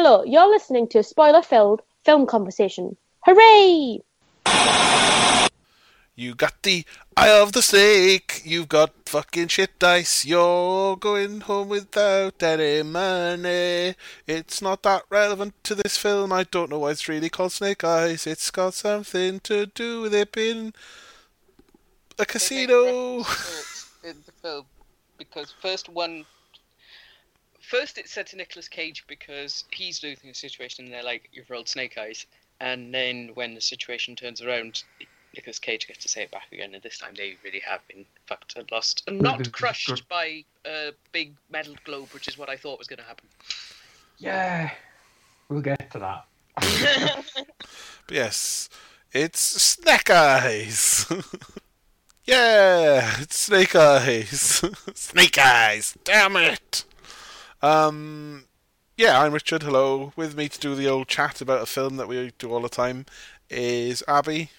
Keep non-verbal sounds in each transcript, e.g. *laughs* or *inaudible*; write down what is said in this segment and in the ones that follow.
Hello, you're listening to a spoiler filled film conversation. Hooray! You got the eye of the snake. You've got fucking shit dice. You're going home without any money. It's not that relevant to this film. I don't know why it's really called Snake Eyes. It's got something to do with it being a casino. in the film because first one first it's said to Nicolas Cage because he's losing the situation and they're like you've rolled snake eyes and then when the situation turns around Nicolas Cage gets to say it back again and this time they really have been fucked and lost and not crushed by a big metal globe which is what I thought was going to happen Yeah, we'll get to that. But *laughs* yes, it's Snake Eyes. *laughs* yeah, it's Snake Eyes. *laughs* snake Eyes. Damn it. Um, yeah, I'm Richard. Hello. With me to do the old chat about a film that we do all the time is Abby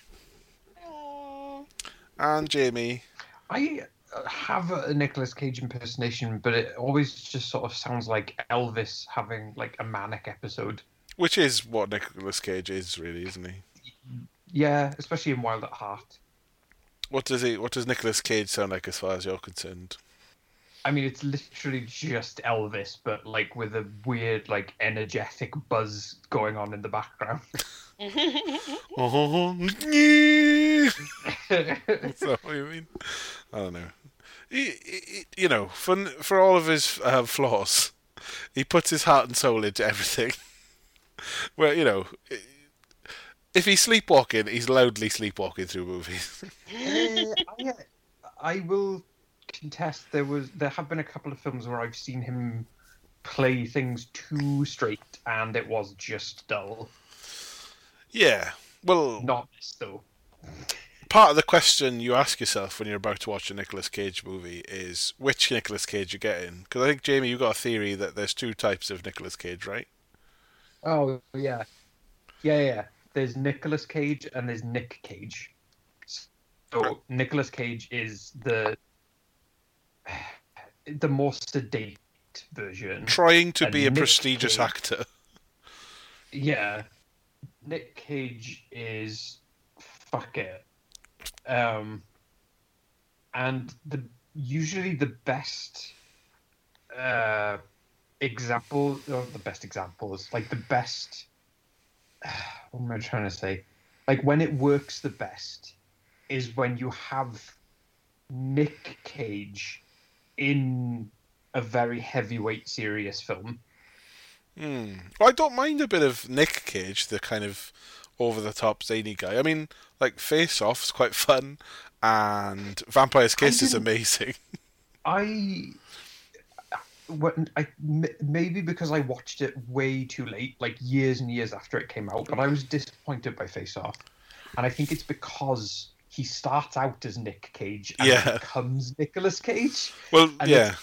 and Jamie. I uh, have a Nicolas Cage impersonation, but it always just sort of sounds like Elvis having like a manic episode. Which is what Nicolas Cage is, really, isn't he? Yeah, especially in Wild at Heart. What does he? What does Nicolas Cage sound like, as far as you're concerned? I mean, it's literally just Elvis, but like with a weird, like energetic buzz going on in the background. Oh, *laughs* *laughs* Is that what you mean? I don't know. He, he, you know, for for all of his uh, flaws, he puts his heart and soul into everything. *laughs* Well, you know, if he's sleepwalking, he's loudly sleepwalking through movies. Uh, I, I will contest there was there have been a couple of films where I've seen him play things too straight and it was just dull. yeah. Well, Not this though. part of the question you ask yourself when you're about to watch a Nicolas Cage movie is which Nicolas Cage you're getting. Because I think Jamie, you got a theory that there's two types of Nicolas Cage, right? Oh yeah, yeah, yeah. There's Nicolas Cage and there's Nick Cage. So Nicolas Cage is the the more sedate version. Trying to And be a Nick prestigious Cage. actor. Yeah, Nick Cage is fuck it. Um, and the usually the best uh example or the best examples like the best *sighs* what am I trying to say? Like when it works the best is when you have Nick Cage in a very heavyweight serious film. Hmm. Well, I don't mind a bit of Nick Cage, the kind of over the top zany guy. I mean, like Face Off's quite *laughs* fun, and Vampire's Kiss is amazing. *laughs* I when I maybe because I watched it way too late, like years and years after it came out, but I was disappointed by Face Off, and I think it's because he starts out as Nick Cage and Yeah. becomes Nicolas Cage, Well, and yeah.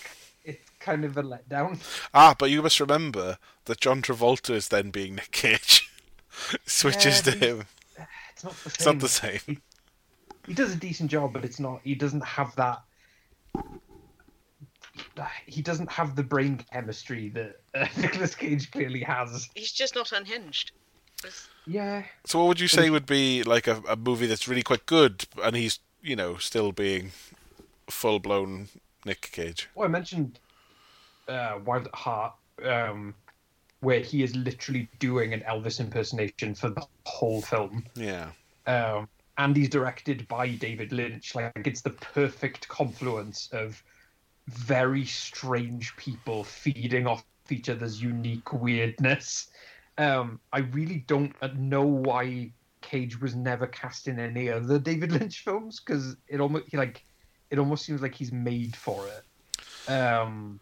it's, it's kind of a letdown. Ah, but you must remember that John Travolta is then being Nick Cage. *laughs* Switches Yeah, to him. It's not the same. It's not the same. He, he does a decent job, but it's not. He doesn't have that. He doesn't have the brain chemistry that uh, *laughs* Nicolas Cage clearly has. he's just not unhinged It's- Yeah, So, what would you say would be like a, a movie that's really quite good, and he's you know still being full blown Nick Cage? well, I mentioned uh, Wild at Heart, um, where he is literally doing an Elvis impersonation for the whole film. Yeah. um, and he's directed by David Lynch. Like it's the perfect confluence of very strange people feeding off each other's unique weirdness. Um, I really don't know why Cage was never cast in any other David *laughs* Lynch films because it almost like it almost seems like he's made for it. Um,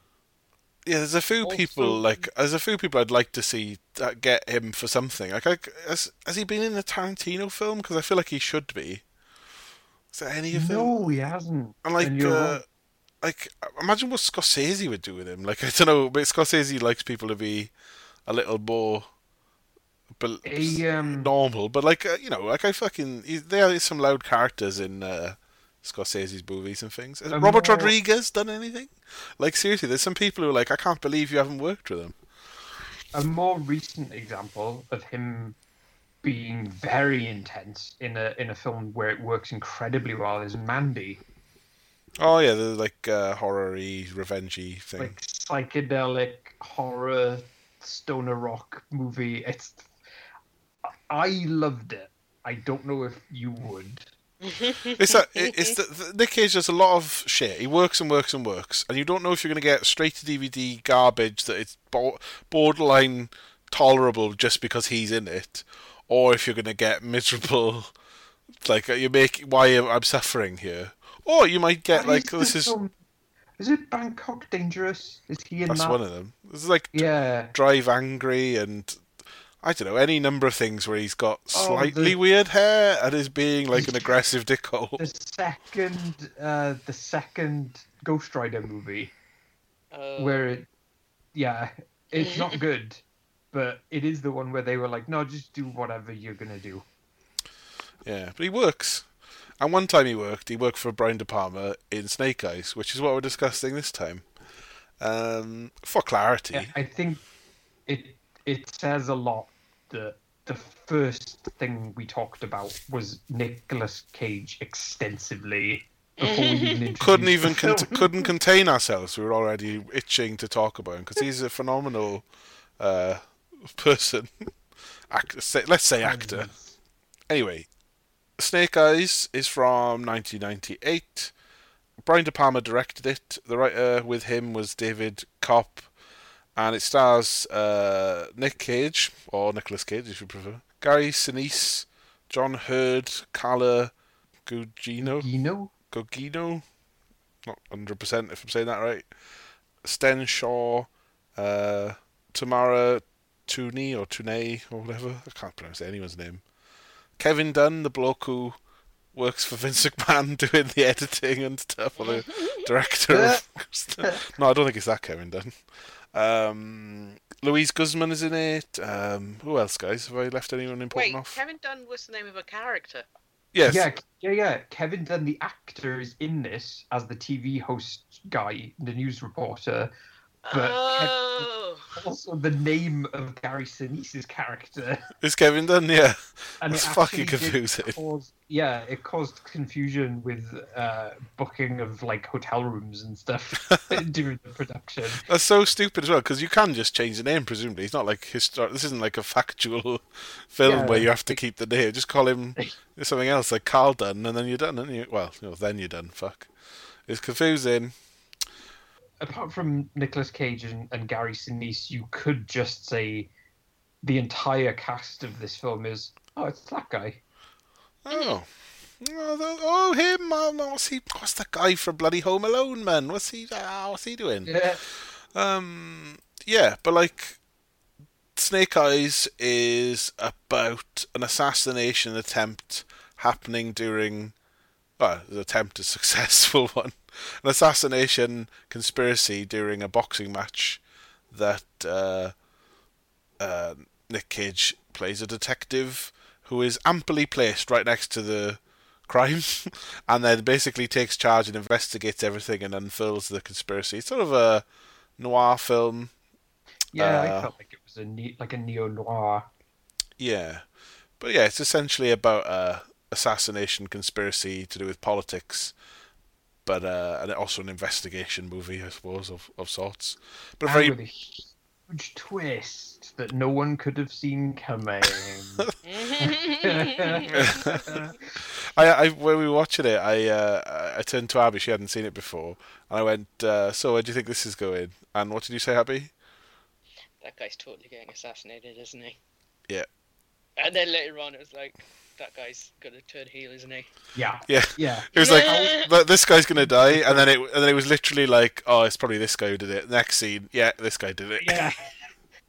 Yeah, there's a few Also- people like there's a few people I'd like to see that get him for something. Like, like has has he been in a Tarantino film? Because I feel like he should be. Is there any of them? no, he hasn't. And like, And uh, like imagine what Scorsese would do with him. Like *laughs* I don't know, but Scorsese likes people to be a little more, He, um, normal. But like uh, you know, like I fucking he, there are some loud characters in uh, Scorsese's movies and things. Has Robert more- Rodriguez done anything? Like seriously, there's some people who are like, I can't believe you haven't worked with him. a more recent example of him being very intense in a in a film where it works incredibly well is Mandy, Oh yeah, the like uh, horror-y, revengey thing. like psychedelic horror stoner rock movie. It's I loved it. I don't know if you would. *laughs* It's that it's the, the, Nick Cage does a lot of shit. He works and works and works, and you don't know if you're going to get straight to DVD garbage that it's borderline tolerable just because he's in it, or if you're going to get miserable. *laughs* Like uh, you make why am I'm suffering here, or you might get What like the this is film? Is it Bangkok Dangerous? Is he in that's that? one of them. This is like Yeah. Drive Angry and I don't know any number of things where he's got Oh, slightly the- weird hair and is being like an aggressive dickhole. The *laughs* second, uh, the second Ghost Rider movie, Uh, where it, yeah, it's not *laughs* good, but it is the one where they were like, no, just do whatever you're gonna do. Yeah, but he works. And one time he worked, he worked for Brian De Palma in Snake Eyes, which is what we're discussing this time. Um, for clarity, Yeah, I think it it says a lot that the first thing we talked about was Nicolas Cage extensively before we even *laughs* couldn't even con- *laughs* couldn't contain ourselves. We were already itching to talk about him because he's a phenomenal uh, person. *laughs* Actor, say, let's say actor. Anyway, Snake Eyes is from 1998. Brian De Palma directed it. The writer with him was David Koepp, and it stars uh, Nick Cage or Nicholas Cage, if you prefer. Gary Sinise, John Heard, Carla Gugino, know, Gugino, not 100% if I'm saying that right. Stan Shaw, uh, Tamara Tunie or Tunie or whatever. I can't pronounce anyone's name. Kevin Dunn, the bloke who works for Vince McMahon *laughs* doing the editing and stuff, or the *laughs* director of. *laughs* no, I don't think it's that Kevin Dunn. Um, Luis Guzman is in it. Um, who else, guys? Have I left anyone important wait, off? Kevin Dunn was the name of a character. yes. yeah, yeah, yeah. Kevin Dunn, the actor, is in this as the TV host guy, the news reporter. But oh, Also, the name of Gary Sinise's character, *laughs* It's Kevin Dunn, yeah. and That's it fucking confusing. Cause, yeah, it caused confusion with uh, booking of like hotel rooms and stuff *laughs* *laughs* during the production. That's so stupid as well because you can just change the name. Presumably, it's not like histor- This isn't like a factual film Yeah. where you have to keep the name. Just call him something else, like Carl Dunn, and then you're done. And you well, you know, then you're done. Fuck, it's confusing. Apart from Nicolas Cage and, and Gary Sinise, you could just say the entire cast of this film is oh, it's that guy. Oh, oh, oh him. Oh, what's he? What's the guy from bloody Home Alone, man? What's he? ah, what's he doing? Yeah, Um, yeah, but like Snake Eyes is about an assassination attempt happening during. Well, the attempt is a *laughs* successful one. An assassination conspiracy during a boxing match that uh, uh, Nick Cage plays a detective who is amply placed right next to the crime *laughs* and then basically takes charge and investigates everything and unfurls the conspiracy. It's sort of a noir film. yeah. I Uh, felt like it was a ne- like a neo noir. Yeah. But yeah, it's essentially about a assassination conspiracy to do with politics. But uh, and also an investigation movie, I suppose, of, of sorts. But a very with a huge twist that no one could have seen coming. *laughs* *laughs* I, I when we were watching it, I uh, I turned to Abby. She hadn't seen it before, and I went, uh, "So, where do you think this is going?" And what did you say, Abby? that guy's totally getting assassinated, isn't he? Yeah. And then later on, it was like, that guy's gonna turn heel, isn't he? yeah, Yeah, yeah. it was like, "But "This guy's gonna die," and then it and then it was literally like, "Oh, it's probably this guy who did it." Next scene, yeah, this guy did it. yeah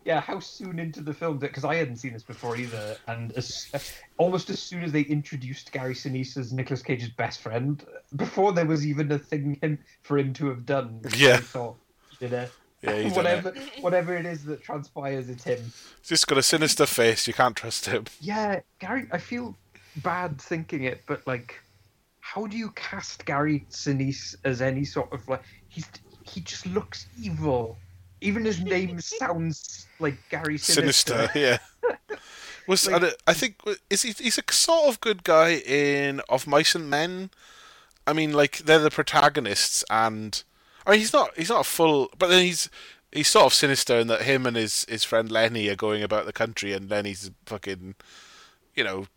yeah how soon into the film because i hadn't seen this before either and as, almost as soon as they introduced gary sinise as nicolas cage's best friend before there was even a thing him, for him to have done Yeah. i thought he did it Yeah, he's whatever it. whatever it is that transpires it's him He's just got a sinister face. You can't trust him. yeah gary i feel bad thinking it but like how do you cast gary sinise as any sort of like he's he just looks evil even his name *laughs* sounds like Gary Sinister. Sinister, yeah. *laughs* Was Like- I, I think is he? He's a sort of good guy in Of Mice and Men. I mean, like they're the protagonists, and I mean he's not he's not a full, but then he's he's sort of sinister in that him and his his friend Lennie are going about the country, and Lennie's fucking, you know,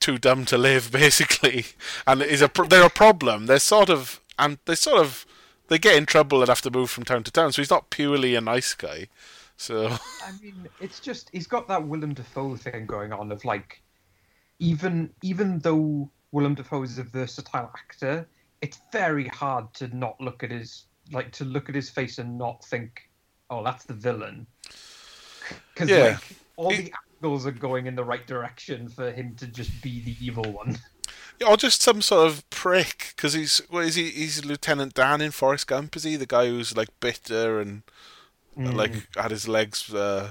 too dumb to live *laughs* basically, and is a they're a problem. They're sort of and they sort of they get in trouble and have to move from town to town. So he's not purely a nice guy. So *laughs* I mean, it's just he's got that Willem Dafoe thing going on of like, even even though Willem Dafoe is a versatile actor, it's very hard to not look at his like to look at his face and not think, oh, that's the villain. Because Yeah. like all He- the angles are going in the right direction for him to just be the evil one. *laughs* or just some sort of prick because he's what is he? He's Lieutenant Dan in Forrest Gump. Is he the guy who's like bitter and Mm. like had his legs uh,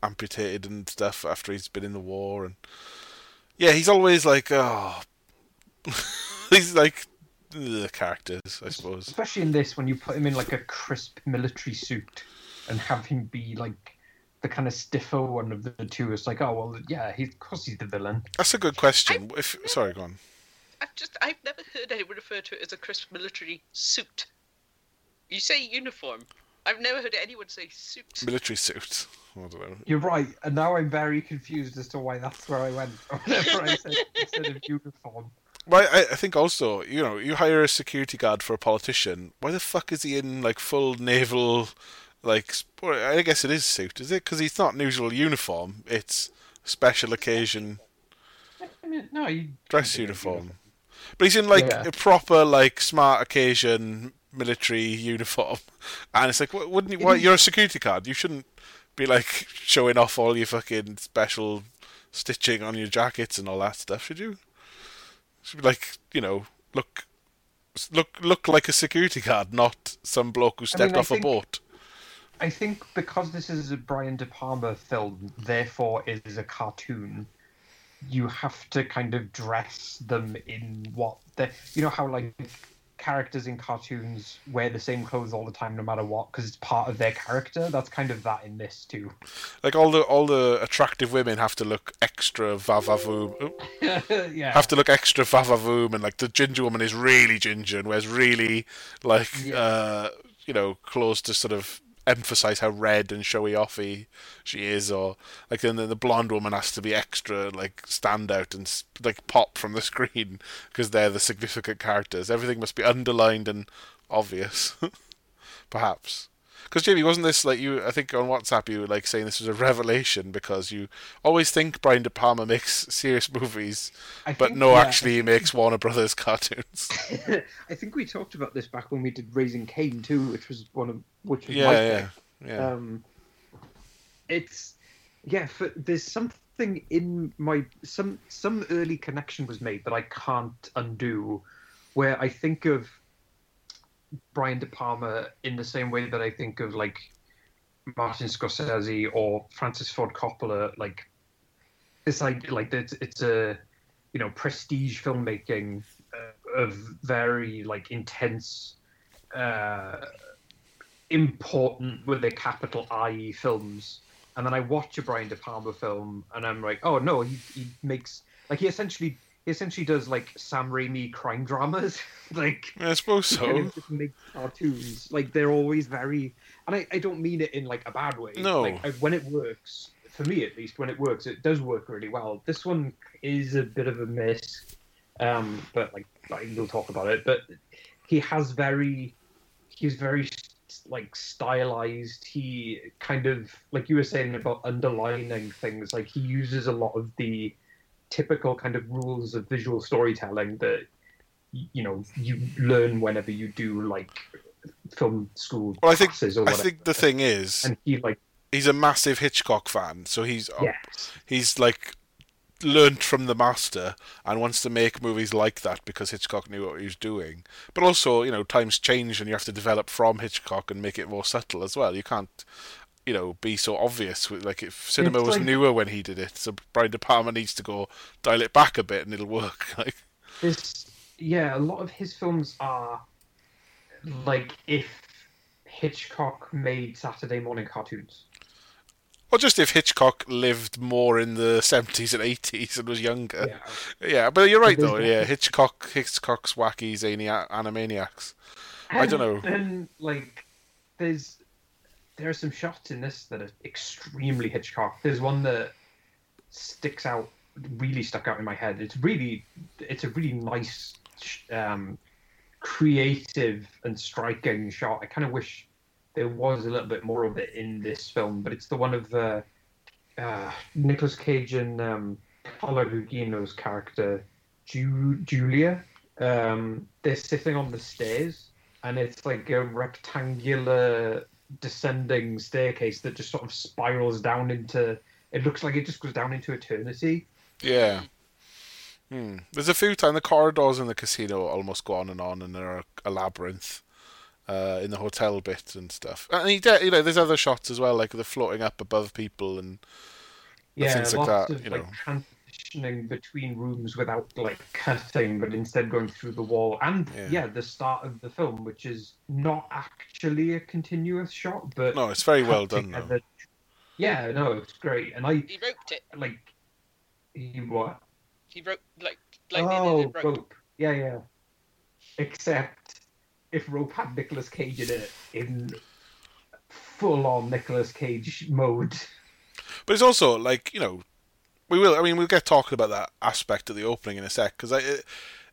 amputated and stuff after he's been in the war and yeah, he's always like oh, *laughs* he's like the characters, I suppose. especially in this when you put him in like a crisp military suit and have him be like the kind of stiffer one of the two it's like oh well yeah he, of course he's the villain That's a good question. If sorry, go on. I've just I've never heard anyone refer to it as a crisp military suit. You say uniform. I've never heard anyone say suit. Military suit. I don't know. you're right and now i'm very confused as to why that's where i went *laughs* whenever i said instead of uniform Well, I, I think also, you know, you hire a security guard for a politician. Why the fuck is he in like full naval, like? sp- I guess it is suit, is it? Because he's not in usual uniform. It's special occasion i mean no you dress uniform. But he's in like Yeah. a proper like smart occasion military uniform, *laughs* and it's like, wh- wouldn't you? Why, you're a security guard. You shouldn't be like showing off all your fucking special stitching on your jackets and all that stuff, should you? Should be like, you know, look, look, look like a security guard, not some bloke who stepped I off think- a boat. I think because this is a Brian De Palma film, therefore it is a cartoon. You have to kind of dress them in what they. You know how like characters in cartoons wear the same clothes all the time, no matter what, because it's part of their character. That's kind of that in this too. Like all the all the attractive women have to look extra vavavoom. *laughs* Yeah. have to look extra vavavoom, and like the ginger woman is really ginger and wears really like Yeah. uh you know clothes to sort of emphasize how red and showy offy she is, or like then the, blonde woman has to be extra like stand out and like pop from the *laughs* screen because they're the significant characters. Everything must be underlined and obvious, *laughs* perhaps. Because Jamie, wasn't this like you? I think on WhatsApp you were like saying this was a revelation because you always think Brian De Palma makes *laughs* serious movies, I but think- no, yeah, actually he makes Warner Brothers cartoons. I think we talked about this back when we did Raising Cain too, which was one of which was yeah, yeah, pick. yeah. um it's yeah for, there's something in my some some early connection was made that i can't undo where i think of brian de palma in the same way that i think of like martin scorsese or francis ford coppola like it's like like it's, it's a you know prestige filmmaking uh, of very like intense uh important with a capital I films, and then I watch a Brian De Palma film, and I'm like, oh no, he he makes like he essentially he essentially does like Sam Raimi crime dramas, *laughs* like I suppose so. just makes cartoons. Like they're always very, and I, I don't mean it in like a bad way. No. like I, when it works for me at least, when it works, it does work really well. This one is a bit of a miss, um, but like, like we'll talk about it. But he has very, he's very like stylized. He kind of like you were saying about underlining things. Like he uses a lot of the typical kind of rules of visual storytelling that you know you learn whenever you do like film school Well, I think I think the thing is and he like he's a massive Hitchcock fan, so he's yes, he's like learnt from the master and wants to make movies like that because Hitchcock knew what he was doing. But also, you know, times change and you have to develop from Hitchcock and make it more subtle as well. You can't, you know, be so obvious. With, like if cinema It's was like- newer when he did it, so Brian De Palma needs to go dial it back a bit and it'll work. *laughs* Like, this yeah a lot of his films are like if Hitchcock made Saturday morning cartoons. Or just if Hitchcock lived more in the seventies and eighties and was younger. Yeah. Yeah, but you're right though. Yeah, Hitchcock, Hitchcock's wacky zany animaniacs. I don't know. And like, there's there are some shots in this that are extremely Hitchcock. There's one that sticks out, really stuck out in my head. It's really, it's a really nice, um, creative and striking shot. I kind of wish there was a little bit more of it in this film, but it's the one of the uh, Nicolas Cage and um, Paolo Gugino's character, Ju- Julia. Um, they're sitting on the stairs, and it's like a rectangular descending staircase that just sort of spirals down into. It looks like it just goes down into eternity. Yeah. Hmm. There's a few times the corridors in the casino almost go on and on, and they're a labyrinth uh, in the hotel bit and stuff. And he, de- you know, there's other shots as well, like the floating up above people and Yeah, things like that, of you like know. transitioning between rooms without like cutting, but instead going through the wall. And Yeah. yeah. the start of the film, which is not actually a continuous shot, but no, it's very well done though. together. Yeah, no, it's great, and I He roped it. like he what? He wrote like like oh, they rope. rope. Yeah, yeah. Except if rope had Nicolas Cage in it in full on Nicolas Cage mode. But it's also like you know, we will. I mean, we'll get talking about that aspect of the opening in a sec because it,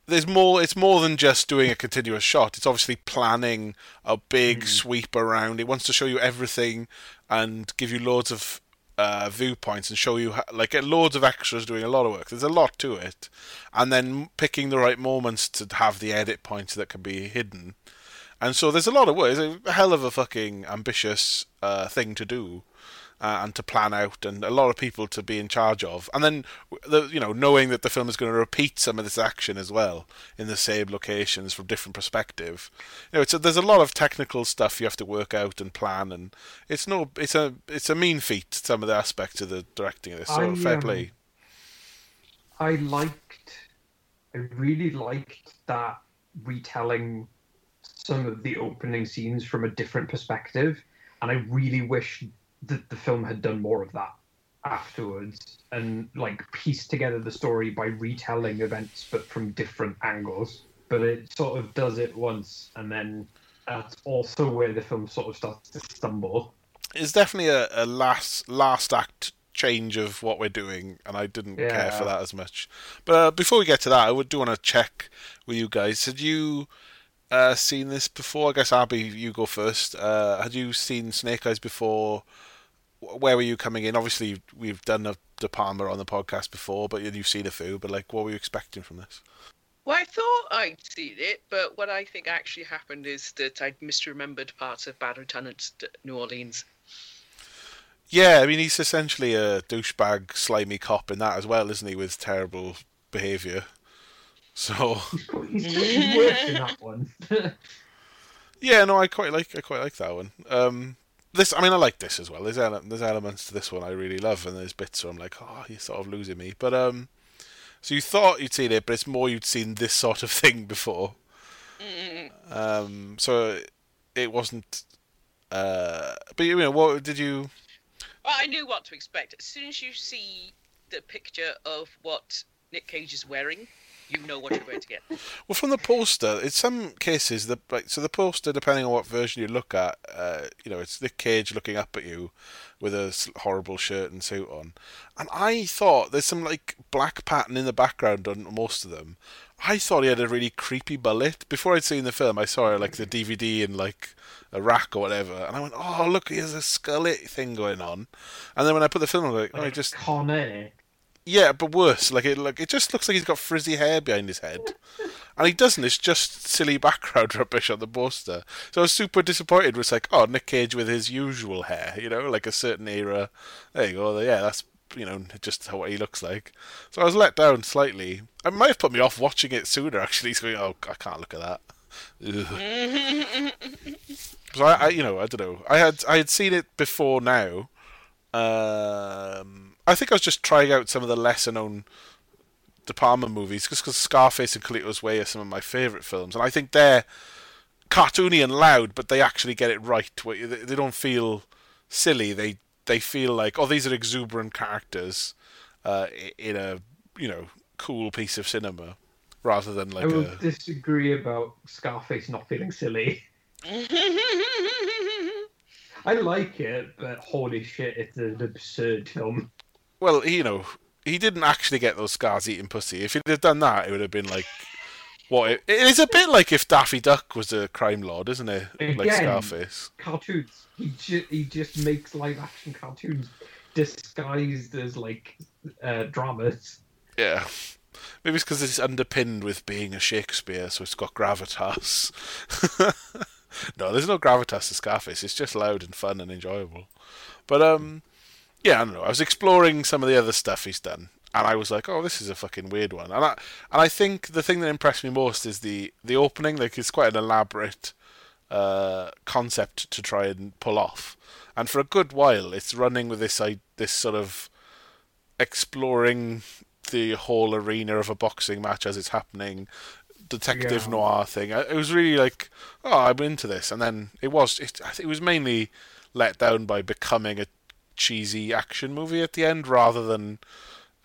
there's more. It's more than just doing a continuous shot. It's obviously planning a big sweep around. It wants to show you everything and give you loads of uh, viewpoints and show you ho- like get loads of extras doing a lot of work. There's a lot to it, and then picking the right moments to have the edit points that can be hidden. And so there's a lot of work. It's a hell of a fucking ambitious uh, thing to do uh, and to plan out, and a lot of people to be in charge of. And then, the, you know, knowing that the film is going to repeat some of this action as well in the same locations from different perspective. You know, it's a, there's a lot of technical stuff you have to work out and plan, and it's no, it's a, it's a mean feat. Some of the aspects of the directing of this, so I, fair um, play. I liked, I really liked that retelling some of the opening scenes from a different perspective, and I really wish that the film had done more of that afterwards and like pieced together the story by retelling events but from different angles. But it sort of does it once, and then that's also where the film sort of starts to stumble. It's definitely a, a last last act change of what we're doing, and I didn't care for that as much. But uh, before we get to that, I would do want to check with you guys. Did you uh, seen this before? I guess Abby, you go first. Uh, had you seen Snake Eyes before? Where were you coming in? Obviously, we've done a De Palma on the podcast before, but you've seen a few. But like, what were you expecting from this? Well, I thought I'd seen it, but what I think actually happened is that I'd misremembered parts of Bad Lieutenant New Orleans. Yeah, I mean, he's essentially a douchebag, slimy cop in that as well, isn't he? With terrible behaviour. So. He's, he's *laughs* in that one. *laughs* Yeah, no, I quite like I quite like that one. Um, this, I mean, I like this as well. There's ele- there's elements to this one I really love, and there's bits where I'm like, oh, you're sort of losing me. But um, so you thought you'd seen it, but it's more you'd seen this sort of *laughs* thing before. Um, so it wasn't. Uh, but you know, what did you? Well, I knew what to expect. As soon as you see the picture of what Nick Cage is wearing, you know what you're going to get. *laughs* Well, from the poster, in some cases, the like, so the poster, depending on what version you look at, uh, you know, it's Nick Cage looking up at you with a horrible shirt and suit on, and I thought there's some like black pattern in the background on most of them. I thought he had a really creepy bullet. Before I'd seen the film, I saw like the DVD in like a rack or whatever, and I went, "Oh, look, he has a skullet thing going on." And then when I put the film, on, I'm like, "Oh, he just Con Air. Yeah, but worse. Like it, like it just looks like he's got frizzy hair behind his head, *laughs* and he doesn't. It's just silly background *laughs* rubbish on the poster. So I was super disappointed. It's like, oh, Nick Cage with his usual hair, you know, like a certain era. There you go. Yeah, that's you know just how what he looks like. So I was let down slightly. It might have put me off watching it sooner. *laughs* Actually, so oh, I can't look at that. So I, I, you know, I don't know. I had I had seen it before now. Um, I think I was just trying out some of the lesser known De Palma movies, just because Scarface and Carlito's Way are some of my favourite films, and I think they're cartoony and loud, but they actually get it right. They they don't feel silly. They they feel like oh these are exuberant characters uh, in a you know cool piece of cinema rather than like I will a disagree about Scarface not feeling silly. *laughs* *laughs* I like it, but holy shit, it's an absurd film. Well you know he didn't actually get those scars eating pussy. If he'd have done that, it would have been like what it, it is a bit like if Daffy Duck was a crime lord, isn't it? Like Again. Scarface. Cartoons. He ju- he just makes live action cartoons disguised as like uh, dramas. Yeah. Maybe it's because it's underpinned with being a Shakespeare, so it's got gravitas. *laughs* no, there's no gravitas to Scarface. It's just loud and fun and enjoyable. But um, yeah, I don't know. I was exploring some of the other stuff he's done, and I was like, "Oh, this is a fucking weird one." And I and I think the thing that impressed me most is the the opening. Like, it's quite an elaborate uh, concept to try and pull off. And for a good while, it's running with this I this sort of exploring the whole arena of a boxing match as it's happening, detective Yeah. noir thing. It was really like, oh, I'm into this, and then it was. It, it was mainly let down by becoming a cheesy action movie at the end, rather than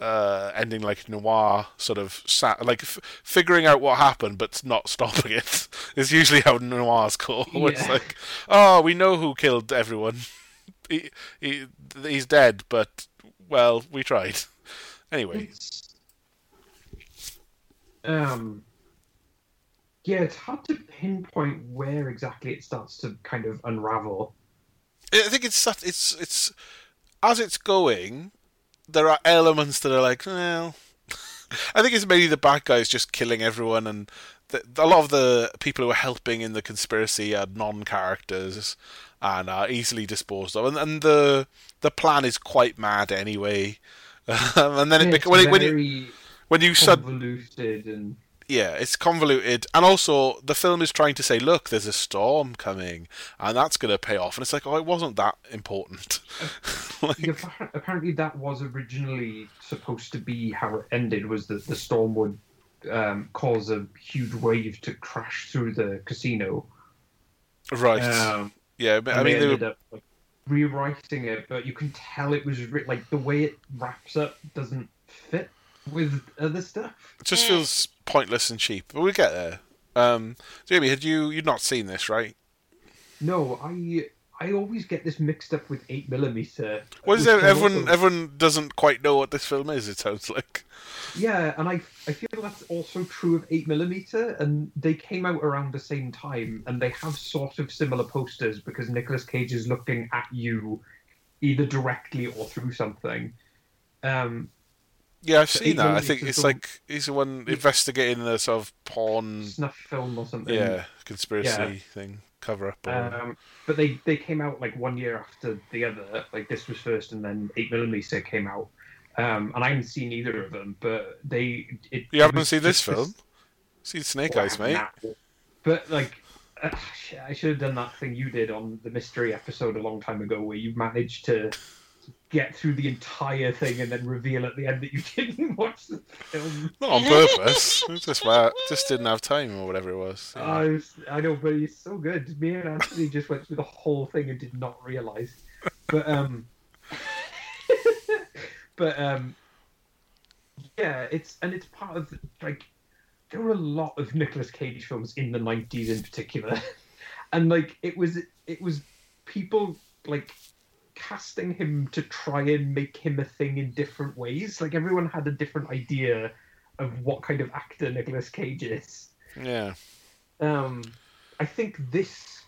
uh, ending like noir sort of sa- like f- figuring out what happened but not stopping it. *laughs* is usually how noirs go. *laughs* where It's like, oh, we know who killed everyone. *laughs* he, he, he's dead, but well, we tried. Anyway, It's um yeah, it's hard to pinpoint where exactly it starts to kind of unravel. I think it's it's it's as it's going, there are elements that are like, well, *laughs* I think it's mainly the bad guys just killing everyone, and the, a lot of the people who are helping in the conspiracy are non-characters and are easily disposed of, and, and the the plan is quite mad anyway. *laughs* Um, and then it, Yeah, bec- it's when, when you when you sud- and yeah, it's convoluted, and also the film is trying to say, look, there's a storm coming, and that's going to pay off, and it's like, oh, it wasn't that important. *laughs* like, apparently that was originally supposed to be how it ended was that the storm would um, cause a huge wave to crash through the casino right? um, yeah, but, I mean, they ended were, up like, rewriting it but you can tell it was like the way it wraps up doesn't fit with other stuff it just feels pointless and cheap. But we get there. Um, Jamie, had you you'd not seen this, right? no i i always get this mixed up with 8 millimeter What is which it? Everyone also- everyone doesn't quite know what this film is. It sounds like. Yeah, and I I feel that's also true of eight millimeter, and they came out around the same time, and they have sort of similar posters because Nicolas Cage is looking at you, either directly or through something. Um, Yeah, I've So seen that. I think it's like he's the one investigating the sort of porn, snuff film or something. yeah, conspiracy Yeah. thing, cover up. Um, but they they came out like one year after the other. Like this was first, and then eight millimeter came out. Um, and I haven't seen either of them, but they. It, you it haven't seen this film? Seen Snake Eyes, mate. But like, uh, I should have done that thing you did on the mystery episode a long time ago, where you managed to get through the entire thing and then reveal at the end that you *laughs* didn't watch the film. Not on purpose. Just where just didn't have time or whatever it was. Yeah. I, was, I know, but it's so good. Me and Anthony just went through the whole thing and did not realize. But um, *laughs* but um, yeah, it's and it's part of like there were a lot of Nicolas Cage films in the '90s in particular, *laughs* and like it was it was people like casting him to try and make him a thing in different ways. Like everyone had a different idea of what kind of actor Nicolas Cage is. yeah. Um, I think this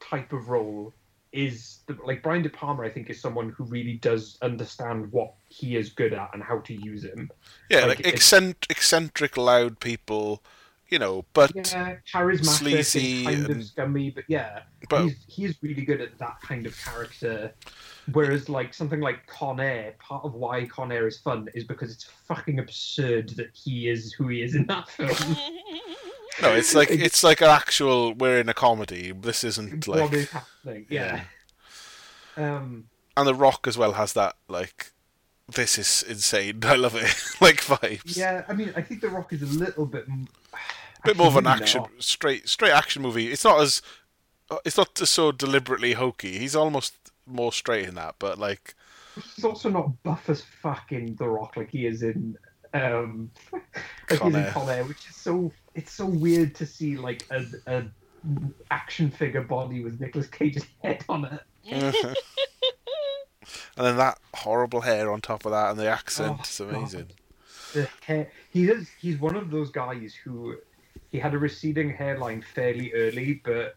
type of role is the, like Brian De Palma. I think is someone who really does understand what he is good at and how to use him. Yeah, Like, like eccentric, eccentric, loud people, you know, but Yeah, charismatic, sleazy and kind and- of scummy, but yeah, but he's he's really good at that kind of character. Whereas like something like Con Air, part of why Con Air is fun is because it's fucking absurd that he is who he is in that film. no, it's like *laughs* it's like an actual. We're in a comedy. This isn't what like. is happening? Yeah. Um. And The Rock as well has that like. This is insane. *laughs* I love it. *laughs* like vibes. Yeah, I mean, I think The Rock is a little bit. M- bit more of an action, not. straight straight action movie. It's not as uh, it's not so deliberately hokey. He's almost more straight in that, but like He's also not buff as fucking The Rock like he is in um *laughs* like he's Con in Air. Con Air, which is so it's so weird to see like a, a action figure body with Nicolas Cage's *laughs* head on it. *laughs* and then that horrible hair on top of that and the accent. Oh, it's God. amazing. The hair he is he's one of those guys who he had a receding hairline fairly early, but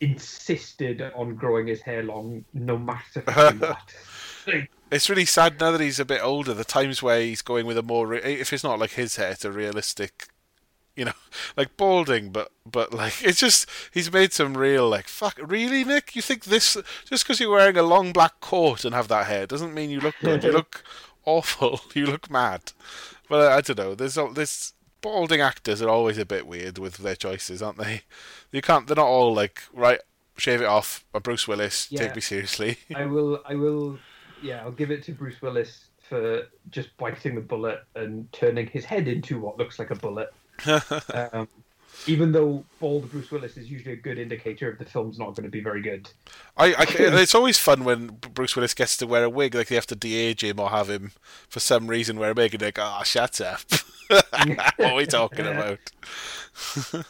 insisted on growing his hair long no matter *laughs* what. It's really sad now that he's a bit older. The times where he's going with a more, re- if it's not like his hair, it's a realistic, you know, *laughs* like balding. But but like it's just he's made some real like fuck. Really, Nick? You think this just because you're wearing a long black coat and have that hair doesn't mean you look good? you *laughs* look awful. You look mad. But I don't know. There's this balding actors are always a bit weird with their choices, aren't they? You can't. They're not all like right. Shave it off. Or Bruce Willis. Yeah. Take me seriously. *laughs* I will, I will, yeah, I'll give it to Bruce Willis for just biting the bullet and turning his head into what looks like a bullet. *laughs* um, even though bald Bruce Willis is usually a good indicator of the film's not going to be very good. I, I, it's always fun when Bruce Willis gets to wear a wig, like they have to de-age him or have him for some reason wear a wig, and they're like, "Ah, shut up." *laughs* what are we talking about? *laughs*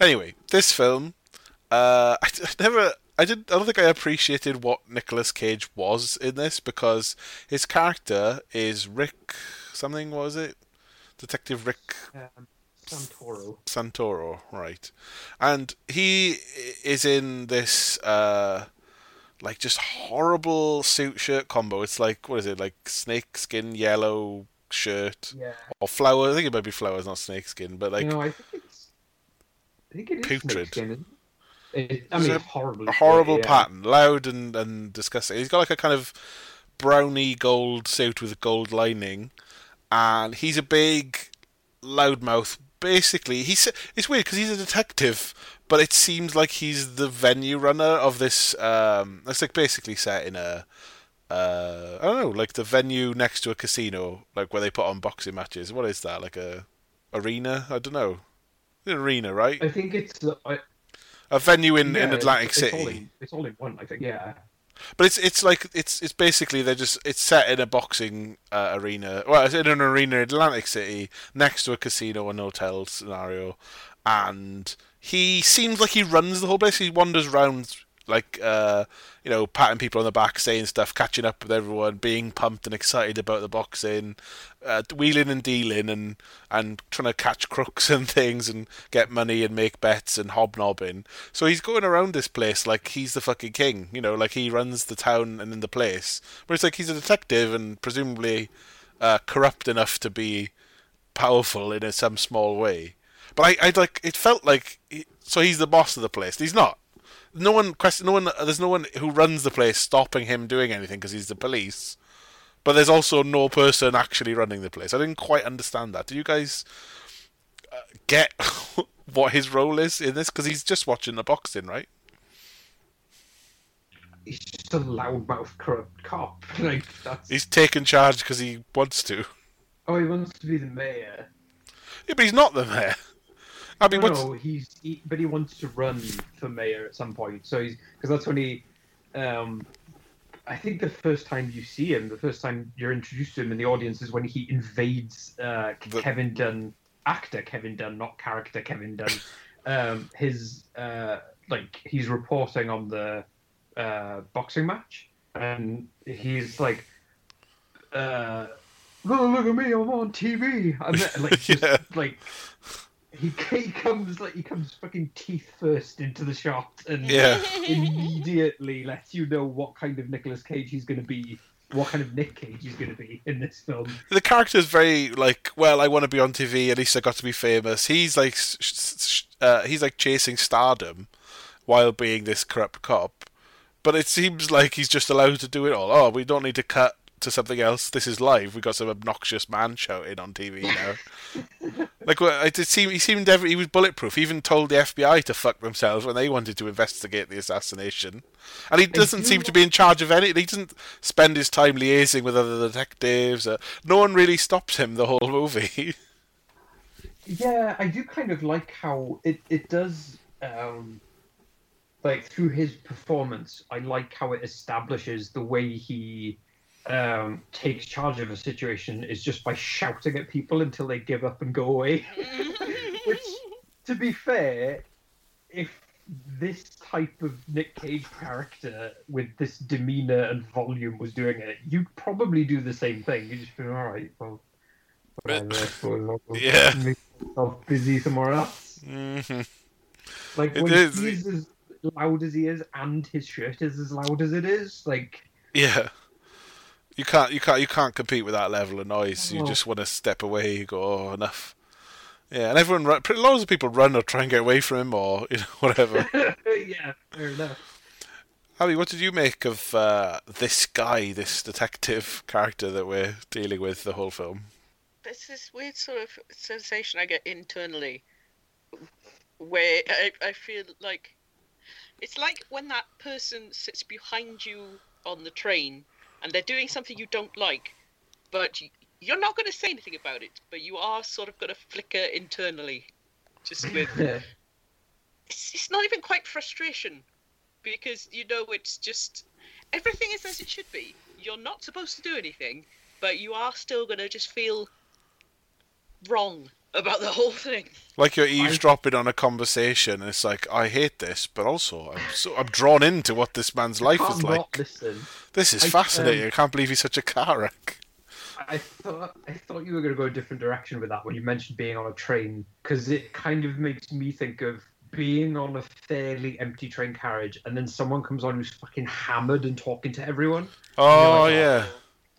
anyway, this film, uh, I, I never, I didn't, I don't think I appreciated what Nicolas Cage was in this because his character is Rick something. What was it? Detective Rick Um, Santoro. Santoro, right? And he is in this uh like just horrible suit shirt combo. It's like what is it? Like snake skin yellow shirt Yeah. or flower. I think it might be flowers, not snake skin, but like you know, I think it's. I think it is Putrid. snakeskin, isn't it? It- I mean, it's horrible. a horrible yeah. pattern, loud and and disgusting. He's got like a kind of browny gold suit with a gold lining, and he's a big loudmouth. Basically, he's it's weird because he's a detective, but it seems like he's the venue runner of this. Um, it's like basically set in a. Uh, I don't know, like the venue next to a casino, like where they put on boxing matches. What is that? Like a arena? I don't know. An arena, right? I think it's. uh, I, A venue in, in Atlantic it's, City. All, in, it's all in one, I think. Yeah. But it's it's like it's it's basically they're just it's set in a boxing uh, arena. Well, it's in an arena in Atlantic City next to a casino and hotel scenario, and he seems like he runs the whole place. He wanders around like uh, you know patting people on the back, saying stuff, catching up with everyone, being pumped and excited about the boxing, uh, wheeling and dealing, and and trying to catch crooks *laughs* and things and get money and make bets and hobnobbing. So he's going around this place like he's the fucking king, you know, like he runs the town and in the place. But it's like he's a detective and presumably uh, corrupt enough to be powerful in some small way. But I, I like it felt like he, so he's the boss of the place. He's not. No one question. No one. There's no one who runs the place stopping him doing anything because he's the police. But there's also no person actually running the place. I didn't quite understand that. Do you guys uh, get *laughs* what his role is in this? Because he's just watching the boxing, right? He's just a loudmouth corrupt cop. *laughs* Like that's. He's taking charge because he wants to. Oh, he wants to be the mayor. Yeah, but he's not the mayor. I mean, no, what's no, he's he, but he wants to run for mayor at some point. So he's because that's when he, um, I think the first time you see him, the first time you're introduced to him in the audience is when he invades uh, The- Kevin Dunn, actor Kevin Dunn, not character Kevin Dunn. *laughs* um, his uh, like he's reporting on the uh, boxing match, and he's like, uh, "Look, look at me, I'm on TV," and then, like, *laughs* just, Yeah. like he, *laughs* he comes like he comes fucking teeth first into the shot and Yeah. *laughs* immediately lets you know what kind of Nicolas Cage he's going to be, what kind of Nick Cage he's going to be in this film. the character is very like well i want to be on tv at least i got to be famous. He's like sh- sh- uh, he's like chasing stardom while being this corrupt cop. But it seems like he's just allowed to do it all. Oh we don't need to cut to something else. This is live. We got some obnoxious man shouting on tv now *laughs* like it did seem he seemed every, he was bulletproof he even told the fbi to fuck themselves when they wanted to investigate the assassination and he doesn't seem to be in charge of any. He doesn't spend his time liaising with other detectives. Uh, no one really stops him the whole movie. *laughs* Yeah, I do kind of like how it, it does um like through his performance, I like how it establishes the way he um takes charge of a situation is just by shouting at people until they give up and go away. *laughs* Which to be fair, if this type of Nick Cage character with this demeanor and volume was doing it, you'd probably do the same thing. You'd just be all right, well, whatever, I suppose I'll go *laughs* Yeah. make myself busy somewhere else. hmm Like It when is- he's as loud as he is, and his shirt is as loud as it is, like Yeah. You can't, you can't, you can't compete with that level of noise. You No. just want to step away. You go, oh, enough. Yeah, and everyone, run, pretty loads of people run or try and get away from him or *laughs* you know whatever. *laughs* yeah, fair enough. Abby, what did you make of uh, this guy, this detective character that we're dealing with the whole film? There's this weird sort of sensation I get internally where I, I feel like it's like when that person sits behind you on the train and they're doing something you don't like, but you're not going to say anything about it, but you are sort of going to flicker internally. Just *laughs* with. Yeah. It's, it's not even quite frustration because you know it's just. Everything is as it should be. You're not supposed to do anything, but you are still going to just feel wrong about the whole thing. Like you're eavesdropping on a conversation, and it's like, I hate this, but also I'm so I'm drawn into what this man's life Can't is not like. listen. This is I- fascinating. um, I can't believe he's such a car wreck. I thought I thought you were going to go a different direction with that when you mentioned being on a train because it kind of makes me think of being on a fairly empty train carriage and then someone comes on who's fucking hammered and talking to everyone. Oh like, yeah,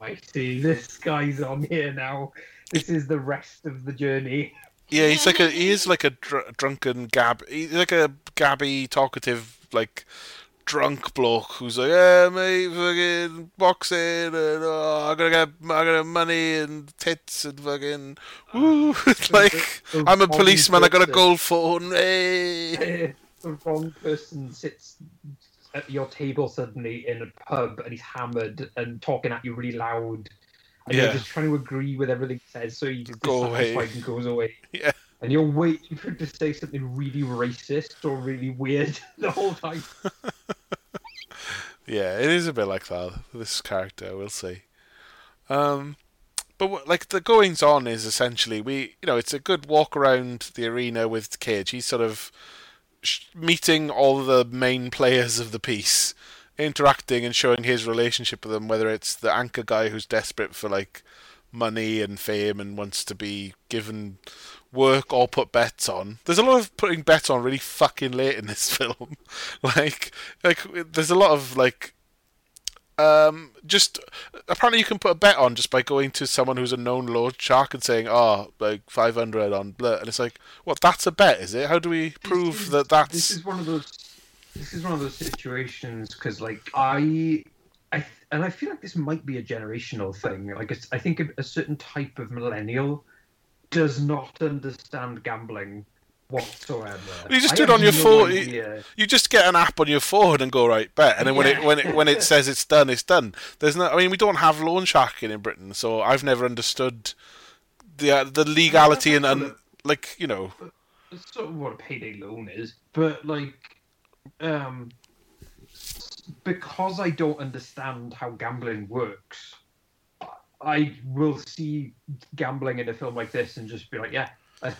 I see this guy's on here now. This is the rest of the journey. yeah. He's like a he is like a dr- drunken gab. He's like a gabby, talkative, like drunk bloke who's like, yeah, mate, fucking boxing, and oh, I'm gonna get, I'm gonna money and tits and fucking, woo. *laughs* It's like the I'm a policeman. I got a gold phone. Hey. *laughs* the wrong person sits at your table suddenly in a pub and he's hammered and talking at you really loud. And Yeah. you're just trying to agree with everything he says, so you just Go away. and goes away. *laughs* Yeah. And you're waiting for him to say something really racist or really weird *laughs* the whole time. *laughs* Yeah, it is a bit like that. This character, we'll see. Um, but what, like the goings on is essentially we, you know, it's a good walk around the arena with Cage. He's sort of sh- meeting all the main players of the piece, interacting and showing his relationship with them. Whether it's the anchor guy who's desperate for like money and fame and wants to be given work or put bets on. There's a lot of putting bets on really fucking late in this *laughs* film. like like there's a lot of like um just apparently you can put a bet on just by going to someone who's a known loan shark and saying oh like 500 on blah and it's like what that's a bet is it how do we prove is- that that's This is one of those. This is one of those situations because, like, I, I, and I feel like this might be a generational thing. Like, it's, I think a, a certain type of millennial does not understand gambling whatsoever. You just do it on your no phone. idea. you just get an app on your phone and go right bet, and then when it when it when it *laughs* says it's done, it's done. There's no. I mean, we don't have loan sharking in Britain, so I've never understood the uh, the legality and, and like you know. Sort of what a payday loan is, but like, um, because I don't understand how gambling works, I will see gambling in a film like this and just be like, yeah, uh,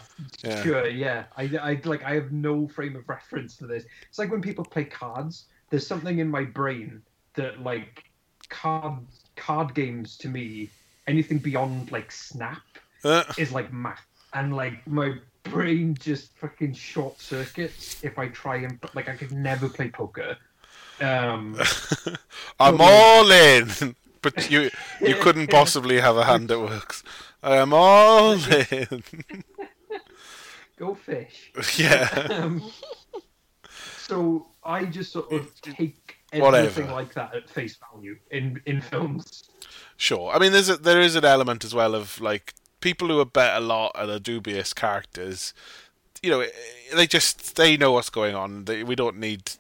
Yeah. sure, yeah. I, I like, I have no frame of reference for this. It's like when people play cards. There's something in my brain that like card card games to me, anything beyond like Snap Uh, is like math, and like my brain just fucking short circuits if I try and like I could never play poker. Um, *laughs* I'm all in, *laughs* but you you couldn't possibly have a hand that works. I'm all *laughs* in. go fish. yeah, Um, so I just sort of take Whatever. everything like that at face value in in films. sure. I mean, there's a, there is an element as well of like people who are bet a lot and are dubious characters. you know, they just they know what's going on. They, we don't need,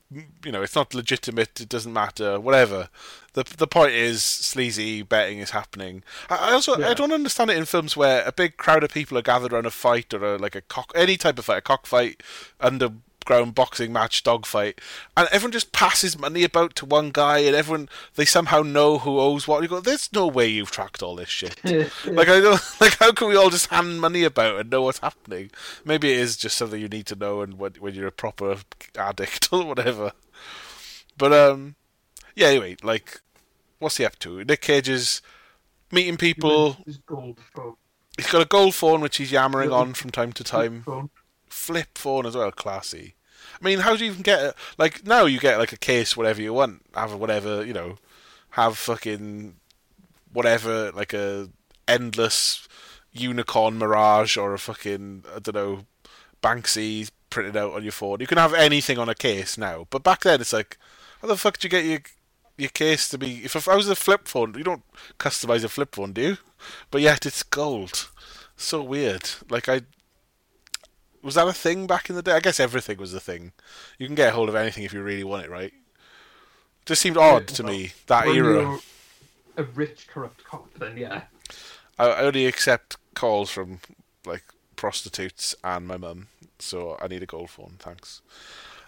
you know, it's not legitimate. It doesn't matter. Whatever. The the point is, sleazy betting is happening. I, I also I don't understand it in films where a big crowd of people are gathered around a fight or a, like a cock, any type of fight, a cockfight, underground boxing match, dogfight, and everyone just passes money about to one guy, and everyone they somehow know who owes what. You go, there's no way you've tracked all this shit. *laughs* like I don't *laughs* like how can we all just hand money about and know what's happening? Maybe it is just something you need to know and when when you're a proper addict *laughs* or whatever. But um yeah, anyway, like what's he up to? Nick Cage is meeting people. His gold phone. He's got a gold phone which he's yammering on from time to time. phone. Flip phone as well, classy. I mean, how do you even get? Like now, you get like a case, whatever you want, have whatever you know, have fucking whatever, like a endless unicorn mirage or a fucking I don't know, Banksy printed out on your phone. You can have anything on a case now, but back then it's like, how the fuck do you get your your case to be? If I was a flip phone, you don't customize a flip phone, do you? But yet it's gold. So weird. Like I was that a thing back in the day? I guess everything was a thing. You can get a hold of anything if you really want it, right? Just seemed odd to well, me that era. A rich, corrupt cop, then yeah. I only accept calls from like prostitutes and my mum, so I need a gold phone. Thanks.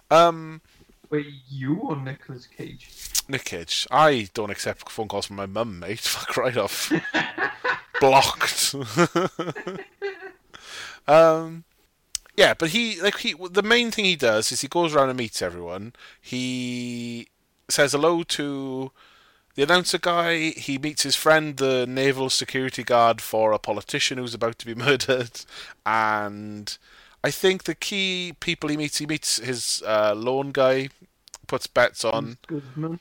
Um, Wait, you or Nicolas Cage? Nick Cage, I don't accept phone calls from my mum, mate. *laughs* Fuck right off. Blocked. *laughs* um, yeah, but he like he the main thing he does is he goes around and meets everyone. He says hello to the announcer guy. He meets his friend, the naval security guard for a politician who's about to be *laughs* murdered, and I think the key people he meets, he meets his uh, loan guy, puts bets on. Goodman.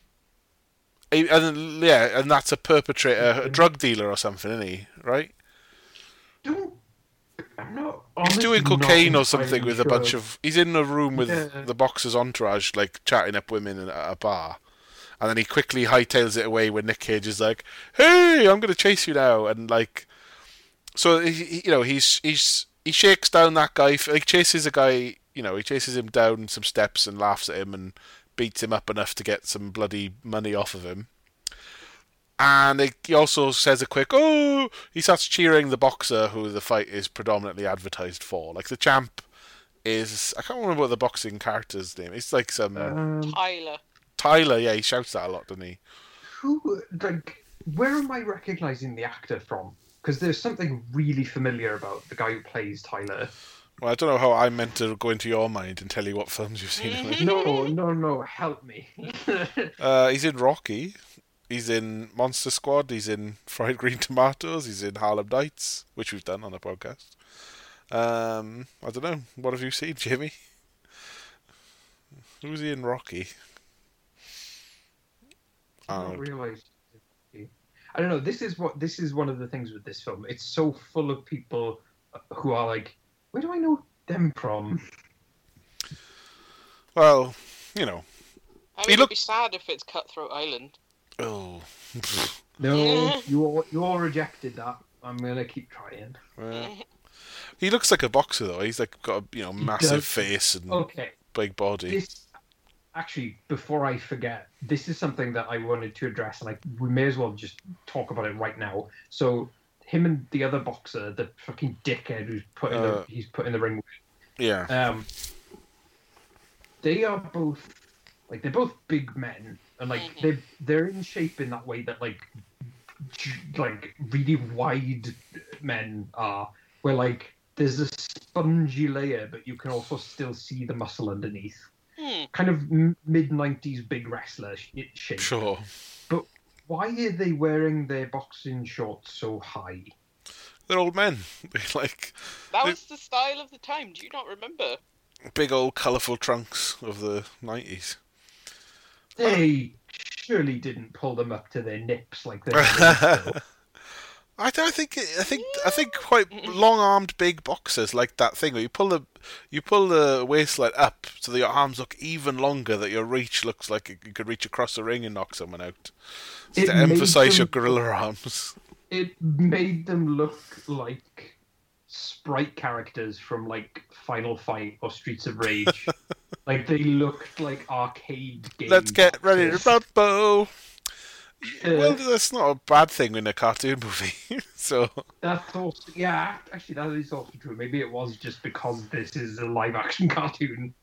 He- And yeah, and that's a perpetrator, a drug dealer or something, isn't he? Right? Don't. Not. He's doing cocaine or something with a bunch of. He's in a room with Yeah. the boxer's entourage, like chatting up women at a bar, and then he quickly hightails it away when Nick Cage is like, "Hey, I'm going to chase you now," and like, so he, he- you know, he's he's he shakes down that guy, like chases a guy, you know, he chases him down some steps and laughs at him and beats him up enough to get some bloody money off of him. And he- he also says a quick, oh, he starts cheering the boxer who the fight is predominantly advertised for. Like the champ is, I can't remember what the boxing character's name. It's like some Um, Tyler. Tyler. Yeah, he shouts that a lot, doesn't he? who like? Where am I recognizing the actor from? Because there's something really familiar about the guy who plays Tyler. Well, I don't know how I'm meant to go into your mind and tell you what films you've seen. *laughs* No, no, no! Help me. *laughs* Uh, he's in Rocky. He's in Monster Squad. He's in Fried Green *laughs* Tomatoes. He's in Harlem Nights, which we've done on the podcast. Um, I don't know. What have you seen, *laughs* Jimmy? Who's he in Rocky? I didn't realize. I don't know. This is what this is one of the things with this film. It's so full of people who are like, where do I know them from? well, you know. I He mean, look- it'd be sad if it's Cutthroat Island. Oh. No, you all, you all rejected that. I'm gonna keep trying. Well, he looks like a boxer though. He's like got a you know massive face and Okay, big body. this actually before I forget, this is something that I wanted to address, and like we may as well just talk about it right now. So him and the other boxer, the fucking dickhead who's put in Uh. the he's put in the ring. Yeah. Um, they are both like they're both big men, and like Mhm. they they're in shape in that way that like like really wide men are, where like there's a spongy layer, but you can also still see the muscle underneath. Hmm. Kind of mid '90s big wrestler sh- shape. Sure. But why are they wearing their boxing shorts so high? They're old men. They *laughs* like That They- was the style of the time. Do you not remember? big old colourful trunks of the nineties. They surely didn't pull them up to their nips like they. *laughs* I don't think I think I think quite long-armed big boxers like that thing where you pull the you pull the waistline up so that your arms look even longer that your reach looks like you could reach across the ring and knock someone out. Just It to made emphasize your gorilla arms. it made them look like sprite characters from like Final Fight or Streets of Rage. *laughs* like they looked like arcade games. Let's get ready to rumble. Uh, Well, that's not a bad thing in a cartoon *laughs* movie. so That's also yeah. Actually, that is also true. Maybe it was just because this is a live action *laughs* cartoon.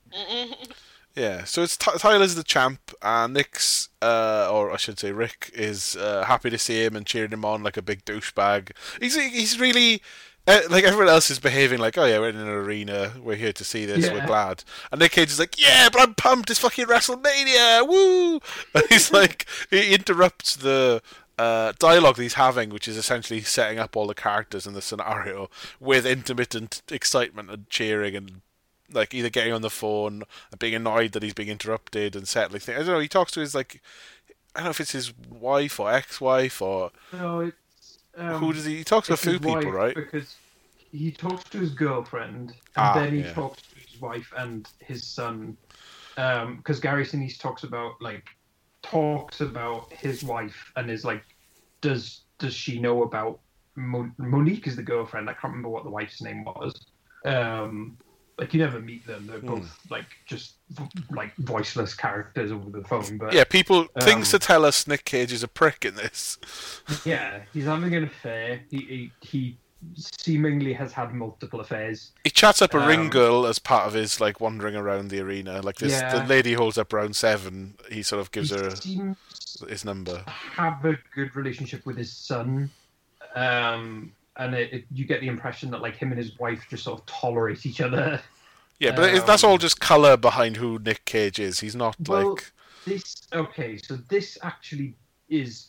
yeah, so it's Ty Tyler's the champ, and Nick's, uh, or I should say Rick, is uh, happy to see him and cheering him on like a big douchebag. He's he's really. Uh, like everyone else is behaving like, oh yeah, we're in an arena, we're here to see this, we're glad. And Nick Cage is like, yeah, but I'm pumped, it's fucking WrestleMania, woo! *laughs* And he's like, he interrupts the uh, dialogue that he's having, which is essentially setting up all the characters in the scenario with intermittent excitement and cheering and like either getting on the phone and being annoyed that he's being interrupted and settling things. I don't know. He talks to his like, I don't know if it's his wife or ex-wife or No, it's um, who does he? He talks to a few people, right? Because he talks to his girlfriend, and Ah, then he yeah. talks to his wife and his son. Because Gary Sinise talks about like talks about his wife and is like, does does she know about Mo- Monique? Is the girlfriend? I can't remember what the wife's name was. Um, like you never meet them; they're both like just like voiceless characters over the phone. But Yeah, people things Um, to tell us Nick Cage is a prick in this. *laughs* yeah, he's having an affair. He he, he seemingly has had multiple affairs. He chats up a ring Um, girl as part of his like wandering around the arena. Like this, the lady holds up round seven. He sort of gives he her seems his number. to have a good relationship with his son, um, and it, it, you get the impression that like him and his wife just sort of tolerate each other. *laughs* Yeah, but it- that's Um, all just color behind who Nick Cage is. He's not Well, like This okay, so this actually is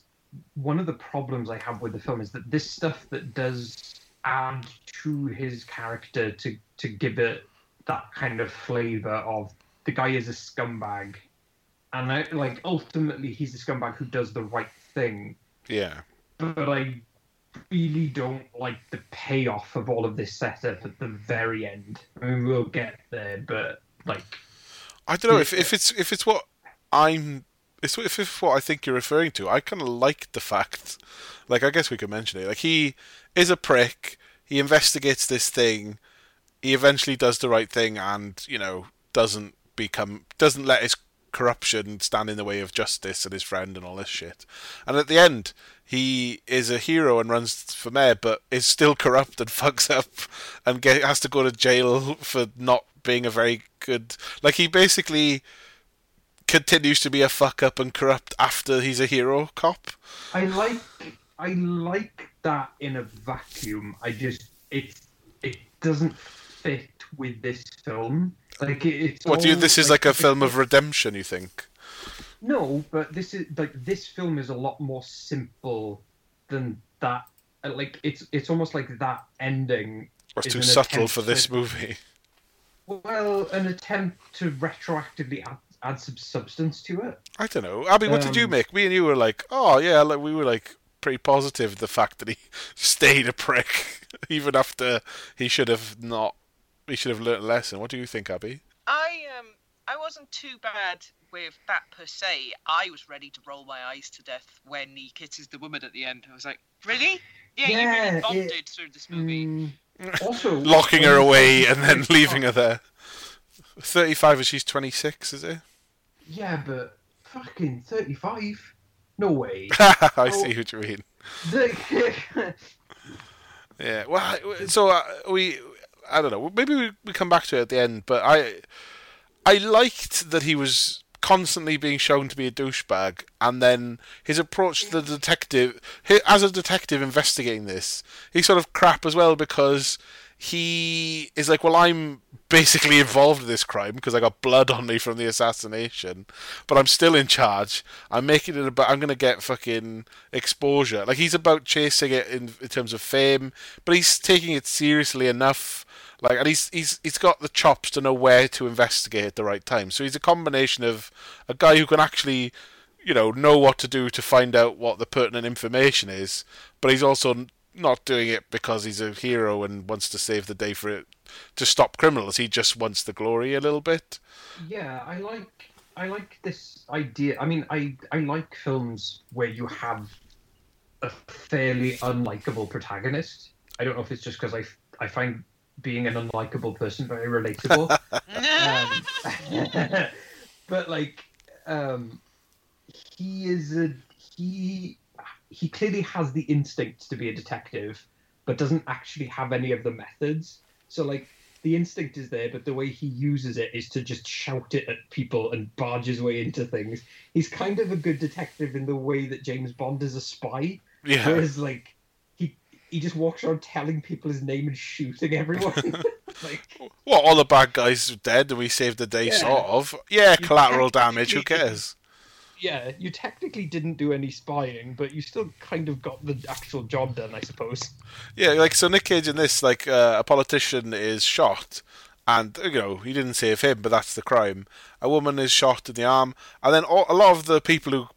one of the problems I have with the film is that this stuff that does add to his character to to give it that kind of flavor of the guy is a scumbag, and I, like ultimately he's a scumbag who does the right thing, yeah. but I really don't like the payoff of all of this setup at the very end. I mean, we'll get there, but like I don't know if, if it's if it's what I'm it's if it's what I think you're referring to. I kind of like the fact, like I guess we could mention it. Like he is a prick. He investigates this thing. He eventually does the right thing, and you know doesn't become doesn't let his corruption stand in the way of justice and his friend and all this shit. And at the end, he is a hero and runs for mayor, but is still corrupt and *laughs* fucks up and get, has to go to jail for not being a very good. Like he basically continues to be a fuck up and corrupt after he's a hero cop. I like I like that in a vacuum. I just it it doesn't fit with this film. Like it, it's What do you? This is like a film of redemption. You think? no, but this is like this film is a lot more simple than that. Like it's it's almost like that ending. Or it's too subtle for this to- movie? Well, an attempt to retroactively add, add some substance to it. I don't know. Abby, what did you Um, make? Me and you were like, oh yeah, like we were like pretty positive the fact that he *laughs* stayed a prick *laughs* even after he should have not. He should have learnt a lesson. What do you think, Abby? I um I wasn't too bad with that per se. I was ready to roll my eyes to death when he kisses the woman at the end. I was like, really? Yeah, you Yeah, really it- bonded through this movie. Mm, *laughs* also, Locking her away and then *laughs* leaving her there. Thirty-five and she's twenty-six, is it? Yeah, but fucking thirty-five. No way. *laughs* I see Oh. what you mean. The- Yeah. Well, so uh, we, I don't know. Maybe we, come back to it at the end, but I, I liked that he was constantly being shown to be a douchebag, and then his approach to the detective, as a detective investigating this, he's sort of crap as well because he is like, well, I'm basically involved in this crime because I got blood on me from the assassination, but I'm still in charge. I'm making it about. I'm gonna get fucking exposure. Like he's about chasing it in, in terms of fame, but he's taking it seriously enough. Like, and he's he's he's got the chops to know where to investigate at the right time. So he's a combination of a guy who can actually, you know, know what to do to find out what the pertinent information is, but he's also not doing it because he's a hero and wants to save the day for it to stop criminals. He just wants the glory a little bit. yeah, I like I like this idea. I mean, I I like films where you have a fairly unlikable protagonist. I don't know if it's just because I I find being an unlikable person very relatable. um, *laughs* but like, um, he is a he. He clearly has the instinct to be a detective, but doesn't actually have any of the methods. So like, the instinct is there, but the way he uses it is to just shout it at people and barge his way into things. He's kind of a good detective in the way that James Bond is a spy, Yeah. whereas like he just walks around telling people his name and shooting everyone. *laughs* *laughs* like What, all the bad guys are dead and we saved the day, Yeah. sort of? Yeah, You collateral damage, who cares? yeah, you technically didn't do any spying, but you still kind of got the actual job done, I suppose. Yeah, like, so Nick Cage in this, like, uh, a politician is shot, and, you know, he didn't save him, but that's the crime. A woman is shot in the arm, and then all, a lot of the people who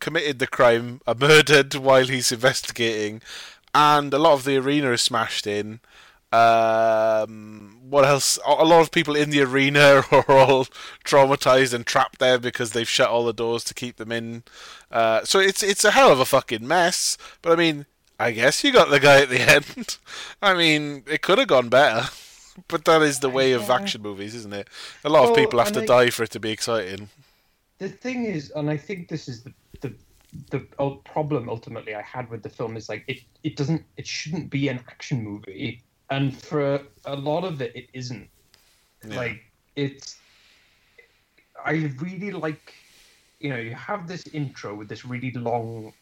committed the crime are *laughs* murdered while he's investigating, and a lot of the arena is smashed in. Um, what else? A lot of people in the arena *laughs* are all traumatized and trapped there because they've shut all the doors to keep them in. Uh, so it's it's a hell of a fucking mess. But I mean, I guess you got the guy at the *laughs* end. I mean, it could have gone better. *laughs* But that is the way of action movies, isn't it? A lot of people have to I- die for it to be exciting. The thing is, and I think this is the the problem ultimately I had with the film is like it it doesn't it shouldn't be an action movie, and for a lot of it, it isn't. Yeah. Like it's, I really like, you know, you have this intro with this really long,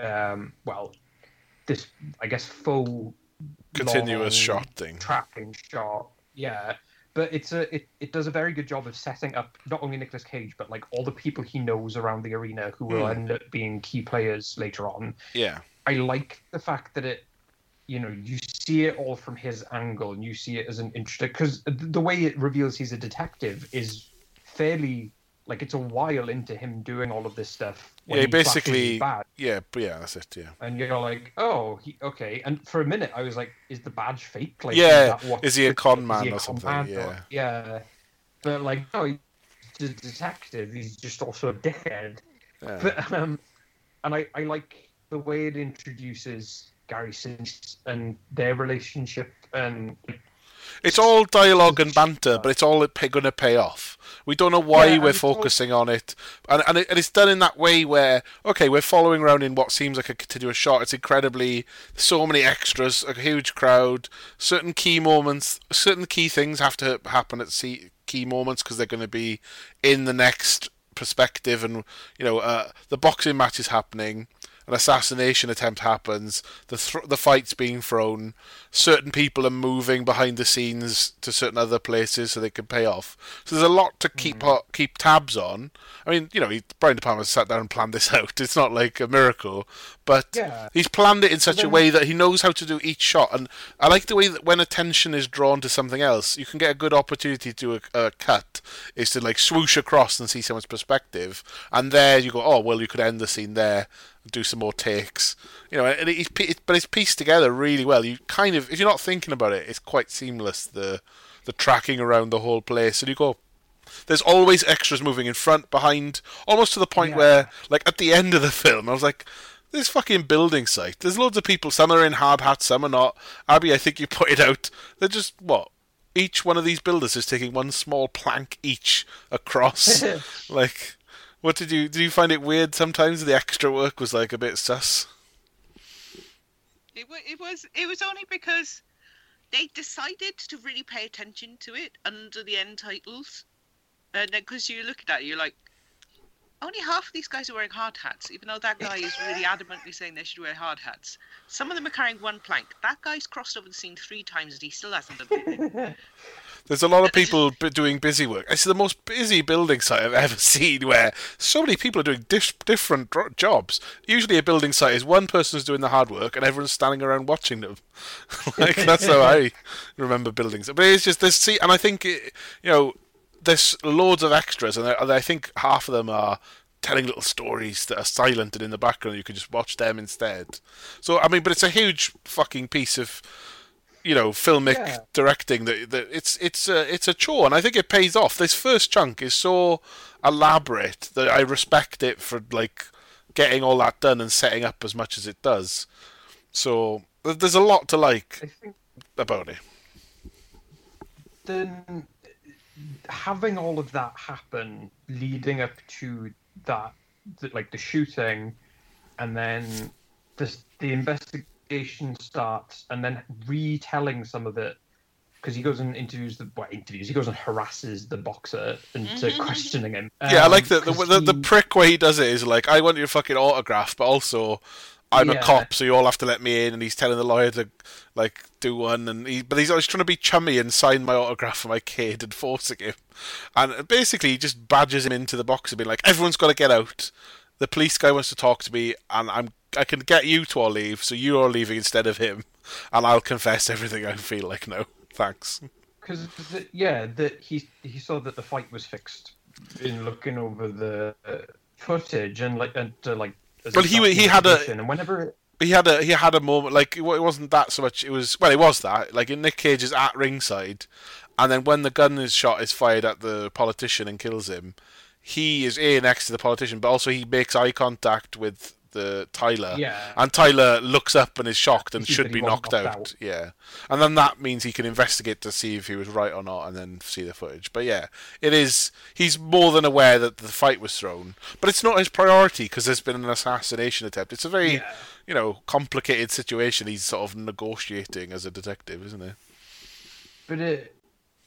um, well, this I guess full Continuous shot thing. tracking shot. Yeah, but it's a it, it does a very good job of setting up not only Nicolas Cage but like all the people he knows around the arena who will Hmm. end up being key players later on. Yeah. I like the fact that it, you know, you see it all from his angle and you see it as an interesting because the way it reveals he's a detective is fairly like it's a while into him doing all of this stuff. when Yeah, he basically- Yeah, but yeah, that's it, yeah. and you're like, oh, he, okay. And for a minute, I was like, is the badge fake? Like, Yeah, what- is he a con man a or something? man Yeah. yeah. But like, no, he's a detective. He's just also a dickhead. yeah. But um, and I, I like the way it introduces Gary Sinise and their relationship and It's all dialogue and banter, but it's all going to pay off. We don't know why Yeah, we're it's all- focusing on it, and and, it, and it's done in that way where okay, we're following around in what seems like a continuous shot. It's incredibly so many extras, a huge crowd, certain key moments, certain key things have to happen at key moments because they're going to be in the next perspective, and you know uh, the boxing match is happening. An assassination attempt happens. The th- the fight's being thrown. Certain people are moving behind the scenes to certain other places so they can pay off. So there's a lot to keep Mm-hmm. ho- keep tabs on. I mean, you know, he, Brian De Palma sat down and planned this *laughs* out. It's not like a miracle, but Yeah. he's planned it in such a way that he knows how to do each shot. And I like the way that when attention is drawn to something else, you can get a good opportunity to do a, a cut. Is to like swoosh across and see someone's perspective, and there you go. Oh well, you could end the scene there do some more takes. You know, and it's it, but it's pieced together really well. You kind of, if you're not thinking about it, it's quite seamless. The the tracking around the whole place, and you go. There's always extras moving in front, behind, almost to the point Yeah. where, like at the end of the film, I was like, "This fucking building site. There's loads of people. Some are in hard hats, some are not." Abby, I think you *laughs* put it out. They're just what. Each one of these builders is taking one small plank each across. *laughs* like, what did you did you find it weird? Sometimes the extra work was like a bit sus. It, wa- it was it was only because they decided to really pay attention to it under the end titles, and then because you look at that, you're like, only half of these guys are wearing hard hats, even though that guy is really adamantly saying they should wear hard hats. Some of them are carrying one plank. That guy's crossed over the scene three times and he still hasn't done anything. *laughs* There's a lot of people b- doing busy work. It's the most busy building site I've *laughs* ever seen, where so many people are doing dis- different jobs. Usually, a building site is one person's doing the hard work and everyone's standing around watching them. *laughs* like *laughs* that's how I remember buildings. But it's just this. See, and I think it, you know, there's loads of extras, and I, and I think half of them are telling little stories that are silent and in the background. You can just watch them instead. So I mean, but it's a huge fucking piece of you know filmic Yeah. directing that, that it's it's a it's a chore and I think it pays off. This first chunk is so elaborate that I respect it for like getting all that done and setting up as much as it does. So there's a lot to like. about it. then having all of that happen leading up to that like the shooting and then the, the investigation starts and then retelling some of it because he goes and interviews the well, interviews he goes and harasses the boxer into questioning him Yeah, I Um, like the the, 'cause the the he- prick way he does it is like, I want your fucking autograph, but also I'm a cop, so you all have to let me in. And he's telling the lawyer to like do one, and he but he's always trying to be chummy and sign my autograph for my kid and forcing him. And basically, he just badges him into the box and being like, everyone's got to get out. The police guy wants to talk to me, and I'm I can get you to all leave, so you are leaving instead of him, and I'll confess everything I feel like. No, thanks. because yeah, that he he saw that the fight was fixed in looking over the uh, footage and like and uh, like. as Well, he he had a- and whenever he had a he had a moment like it wasn't that so much. It was well, it was that like in Nick Cage is at ringside, and then when the gun is shot is fired at the politician and kills him, he is a next to the politician, but also he makes eye contact with the Tyler. Yeah. and Tyler looks up and is shocked and should be wasn't knocked out. out. Yeah, and then that means he can investigate to see if he was right or not, and then see the footage. But yeah, it is. He's more than aware that the fight was thrown, but it's not his priority because there's been an assassination attempt. It's a very, Yeah. you know, complicated situation. He's sort of negotiating as a detective, isn't it? but it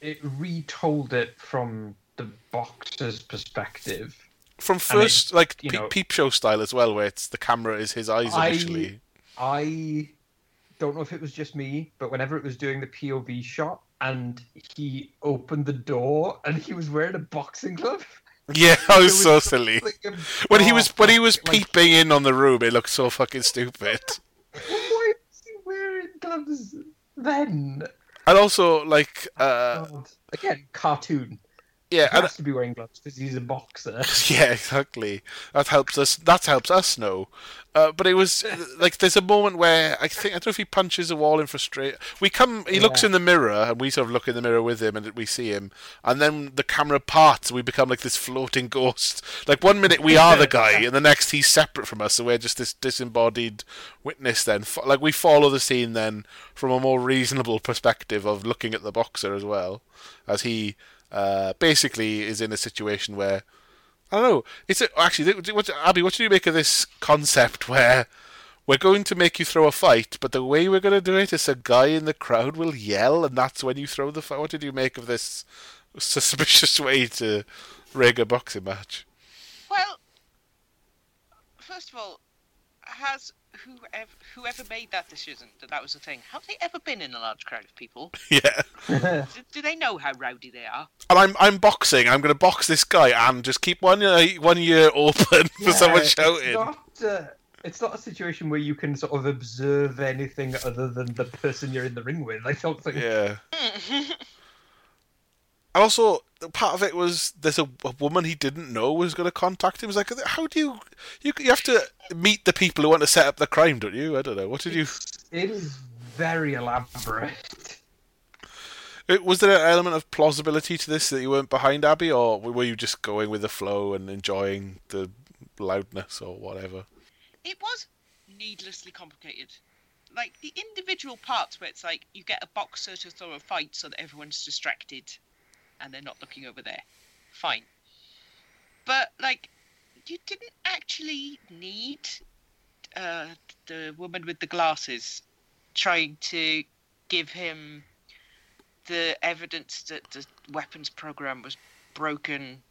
it retold it from the boxer's perspective. From I first, like pe- know- peep show style as well, where it's the camera is his eyes I- initially. I don't know if it was just me, but whenever it was doing the POV shot and he opened the door and he was wearing a boxing glove. *laughs* Yeah, I *laughs* it was so silly. like When he oh, was when he was like, peeping in on the room, it looked so fucking stupid. *laughs* Why was he wearing gloves then? And also, like, uh, God. Again, cartoon. Yeah, He and, has to be wearing gloves because he's a boxer. *laughs* yeah, exactly. That helps us. That helps us know. Uh, but it was like there's a moment where I think I don't know if he punches a wall in frustration. We come, he looks in the mirror, and we sort of look in the mirror with him, and we see him, and then the camera parts, and we become like this floating ghost. Like one minute we are the *laughs* guy, and the next he's separate from us, so we're just this disembodied witness. Then, like we follow the scene then from a more reasonable perspective of looking at the boxer as well, as he uh, basically is in a situation where I don't know. It's a, actually what, Abby. What do you make of this concept where we're going to make you throw a fight, but the way we're going to do it is a guy in the crowd will yell, and that's when you throw the fight. What did you make of this suspicious *laughs* way to rig a boxing match? Well, first of all, has whoever whoever made that decision that that was the thing? Have they ever been in a large crowd of people? *laughs* Yeah, *laughs* Do, do they know how rowdy they are? and I'm I'm boxing. I'm going to box this guy and just keep one uh, one ear open *laughs* for someone it's shouting. Not, uh, it's not a situation where you can sort of observe anything other than the person you're in the ring with. I don't think. Yeah. And also, part of it was there's a, a woman he didn't know was going to contact him. It was like, how do you, you you have to meet the people who want to set up the crime, don't you? I don't know. What did you? It is very elaborate. It, was there an element of plausibility to this that you weren't behind Abby, or were you just going with the flow and enjoying the loudness or whatever? It was needlessly complicated. Like the individual parts where it's like you get a boxer to throw a fight so that everyone's distracted and they're not looking over there. Fine. But like you didn't actually need uh, the woman with the glasses trying to give him the evidence that the weapons program was broken.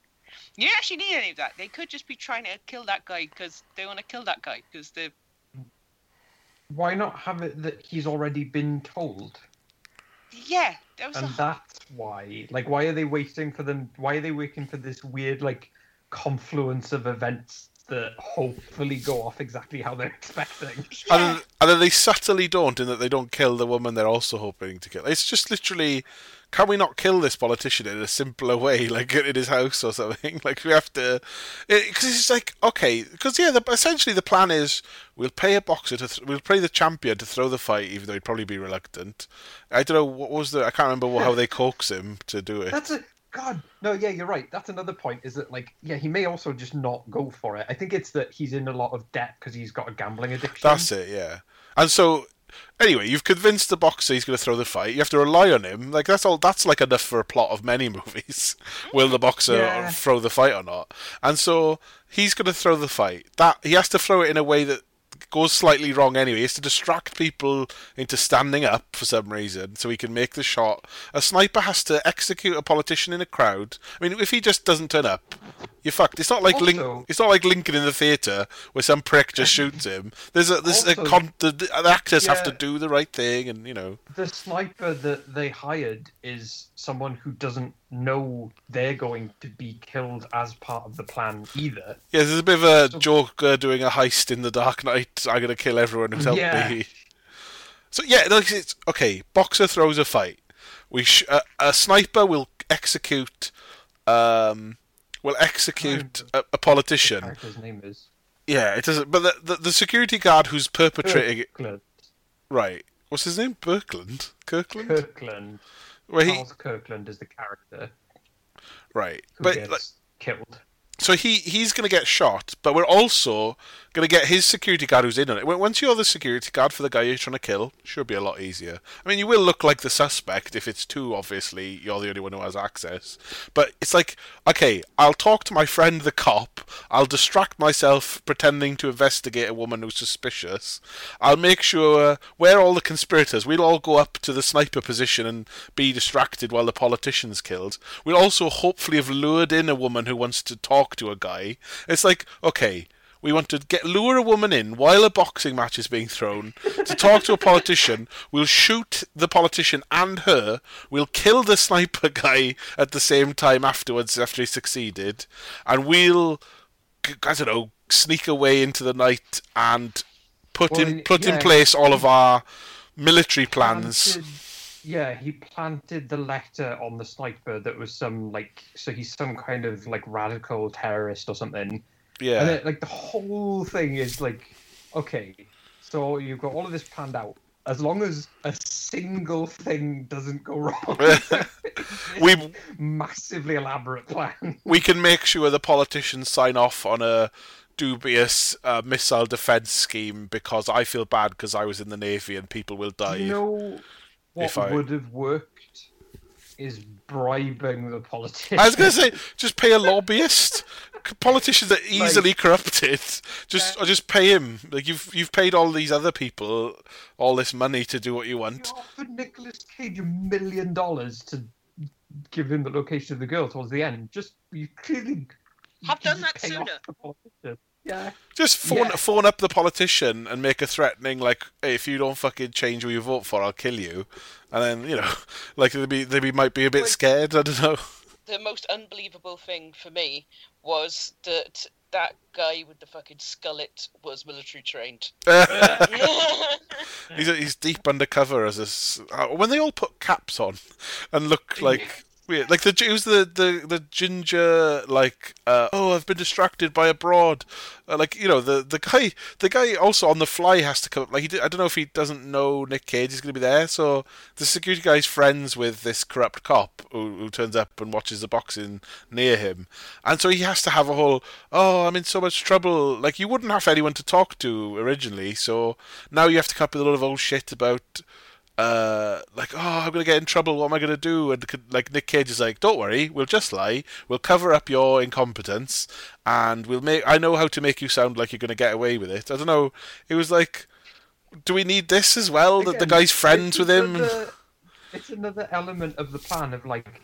You don't actually need any of that. They could just be trying to kill that guy because they want to kill that guy because they're Why not have it that he's already been told? yeah. That was And a, that's why. Like, why are they waiting for them? Why are they waiting for this weird, like, confluence of events that hopefully go off exactly how they're *laughs* expecting? And, and then they subtly don't, in that they don't kill the woman they're also hoping to kill. It's just literally, can we not kill this politician in a simpler way, *laughs* like in his house or something? *laughs* Like we have to, because it's like okay, because yeah, the, essentially the plan is we'll pay a boxer to, th- we'll pay the champion to throw the fight, even though he'd probably be reluctant. I don't know what was the, I can't remember how they coax him to do it. That's a God. No, yeah, you're right. That's another point. Is that like, yeah, he may also just not go for it. I think it's that he's in a lot of debt because he's got a gambling addiction. That's it, yeah. And so anyway, you've convinced the boxer he's going to throw the fight. You have to rely on him. Like that's all. That's like enough for a plot of many *laughs* movies. Will the boxer Yeah. throw the fight or not? And so he's going to throw the fight. That he has to throw it in a way that goes slightly wrong anyway. He has to distract people into standing up for some reason so he can make the shot. A sniper has to execute a politician in a crowd. I mean, if he just doesn't turn up, you're fucked. It's not like Link, it's not like Lincoln in the theatre where some prick just *laughs* shoots him. There's a there's a con- the, the actors have to do the right thing, and you know. The sniper that they hired is someone who doesn't know they're going to be killed as part of the plan either. Yeah, there's a bit of a So- Joker doing a heist in the Dark Knight. I'm gonna kill everyone who's helped Yeah. me. So yeah, like it's okay. Boxer throws a fight. We sh- a, a sniper will execute, um, will execute a, a The politician. character's name is Yeah, it doesn't. But the, the the security guard who's perpetrating it, Kirkland. right? What's his name? Birkland, Kirkland. Kirkland. Where he Kirkland is the character right? But gets like, killed. So he he's going to get shot, but we're also going to get his security guard who's in on it. Once you're the security guard for the guy you're trying to kill, should be a lot easier. I mean, you will look like the suspect if it's too Obviously, you're the only one who has access. But it's like, okay, I'll talk to my friend the cop. I'll distract myself pretending to investigate a woman who's suspicious. I'll make sure we're all the conspirators. We'll all go up to the sniper position and be distracted while the politician's killed. We'll also hopefully have lured in a woman who wants to talk to a guy. It's like, okay, we want to get lure a woman in while a boxing match is being thrown to talk to a politician. We'll shoot the politician and her. We'll kill the sniper guy at the same time afterwards after he succeeded, and we'll I don't know sneak away into the night and put Well, in put in place all of our military plans. Planted- yeah, he planted the letter on the sniper that was some like so he's some kind of like radical terrorist or something. Yeah. And like the whole thing is like, okay, so you've got all of this planned out. As long as a single thing doesn't go wrong, *laughs* *laughs* We- massively elaborate plan. *laughs* we can make sure the politicians sign off on a dubious uh, missile defense scheme because I feel bad because I was in the navy and people will die. You know If what I- would have worked? Is bribing the politician. I was going to say, *laughs* just pay a lobbyist. Politicians are easily corrupted. Just, Yeah. or just pay him. Like you've you've paid all these other people all this money to do what you want. You offered Nicolas Cage a million dollars to give him the location of the girl towards the end. Just you clearly Have done that sooner. Yeah. Just phone Yeah. phone up the politician and make a threatening like, hey, if you don't fucking change who you vote for, I'll kill you. And then you know, *laughs* like they be they be might be a bit Like- scared. I don't know. the most unbelievable thing for me was that that guy with the fucking skullet was military trained. *laughs* *laughs* he's he's deep undercover as a uh, when they all put caps on and look like weird. Like the it was the the the ginger like uh, oh I've been distracted by a broad. Uh, like you know the the guy the guy also on the fly has to come. Like he did, I don't know if he doesn't know Nick Cage is going to be there. So the security guy's friends with this corrupt cop who, who turns up and watches the boxing near him, and so he has to have a whole oh I'm in so much trouble. Like you wouldn't have anyone to talk to originally, so now you have to come up with a lot of old shit about uh, like, oh, I'm gonna get in trouble. What am I gonna do? And like Nick Cage is like, don't worry, we'll just lie. We'll cover up your incompetence, and we'll make. I know how to make you sound like you're gonna get away with it. I don't know. It was like, do we need this as well? that the guy's friends with him. another- It's another element of the plan of like,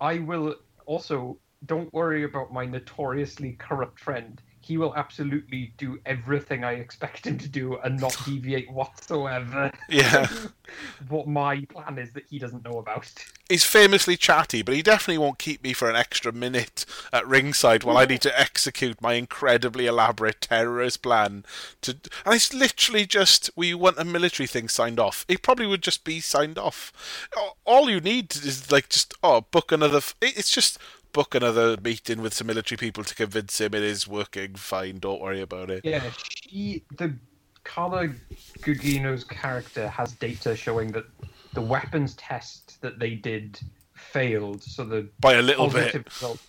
I will also don't worry about my notoriously corrupt friend. He will absolutely do everything I expect him to do and not *laughs* deviate whatsoever. Yeah. *laughs* what my plan is that he doesn't know about. He's famously chatty, but he definitely won't keep me for an extra minute at ringside while I need to execute my incredibly elaborate terrorist plan. To and it's literally just we want a military thing signed off. It probably would just be signed off. All you need is like just oh book another. f- It's just book another meeting with some military people to convince him it is working fine. Don't worry about it. Yeah, she the Carla Gugino's character has data showing that the weapons test that they did failed, so the By a little positive bit. results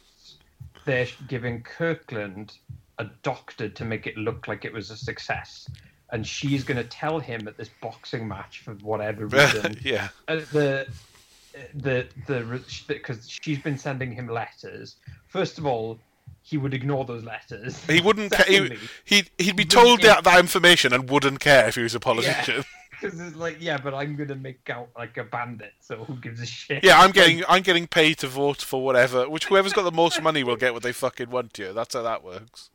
they're giving Kirkland a doctor to make it look like it was a success. and she's going to tell him at this boxing match for whatever *laughs* reason yeah. uh, the the the because she's been sending him letters. First of all, he would ignore those letters. He wouldn't. Ca- he, he'd he'd be told that, that information and wouldn't care if he was a politician. Because *laughs* it's like, yeah, but I'm gonna make out like a bandit, so who gives a shit? Yeah, I'm getting I'm getting paid to vote for whatever. Which whoever's got the most money will get what they fucking want to. That's how that works.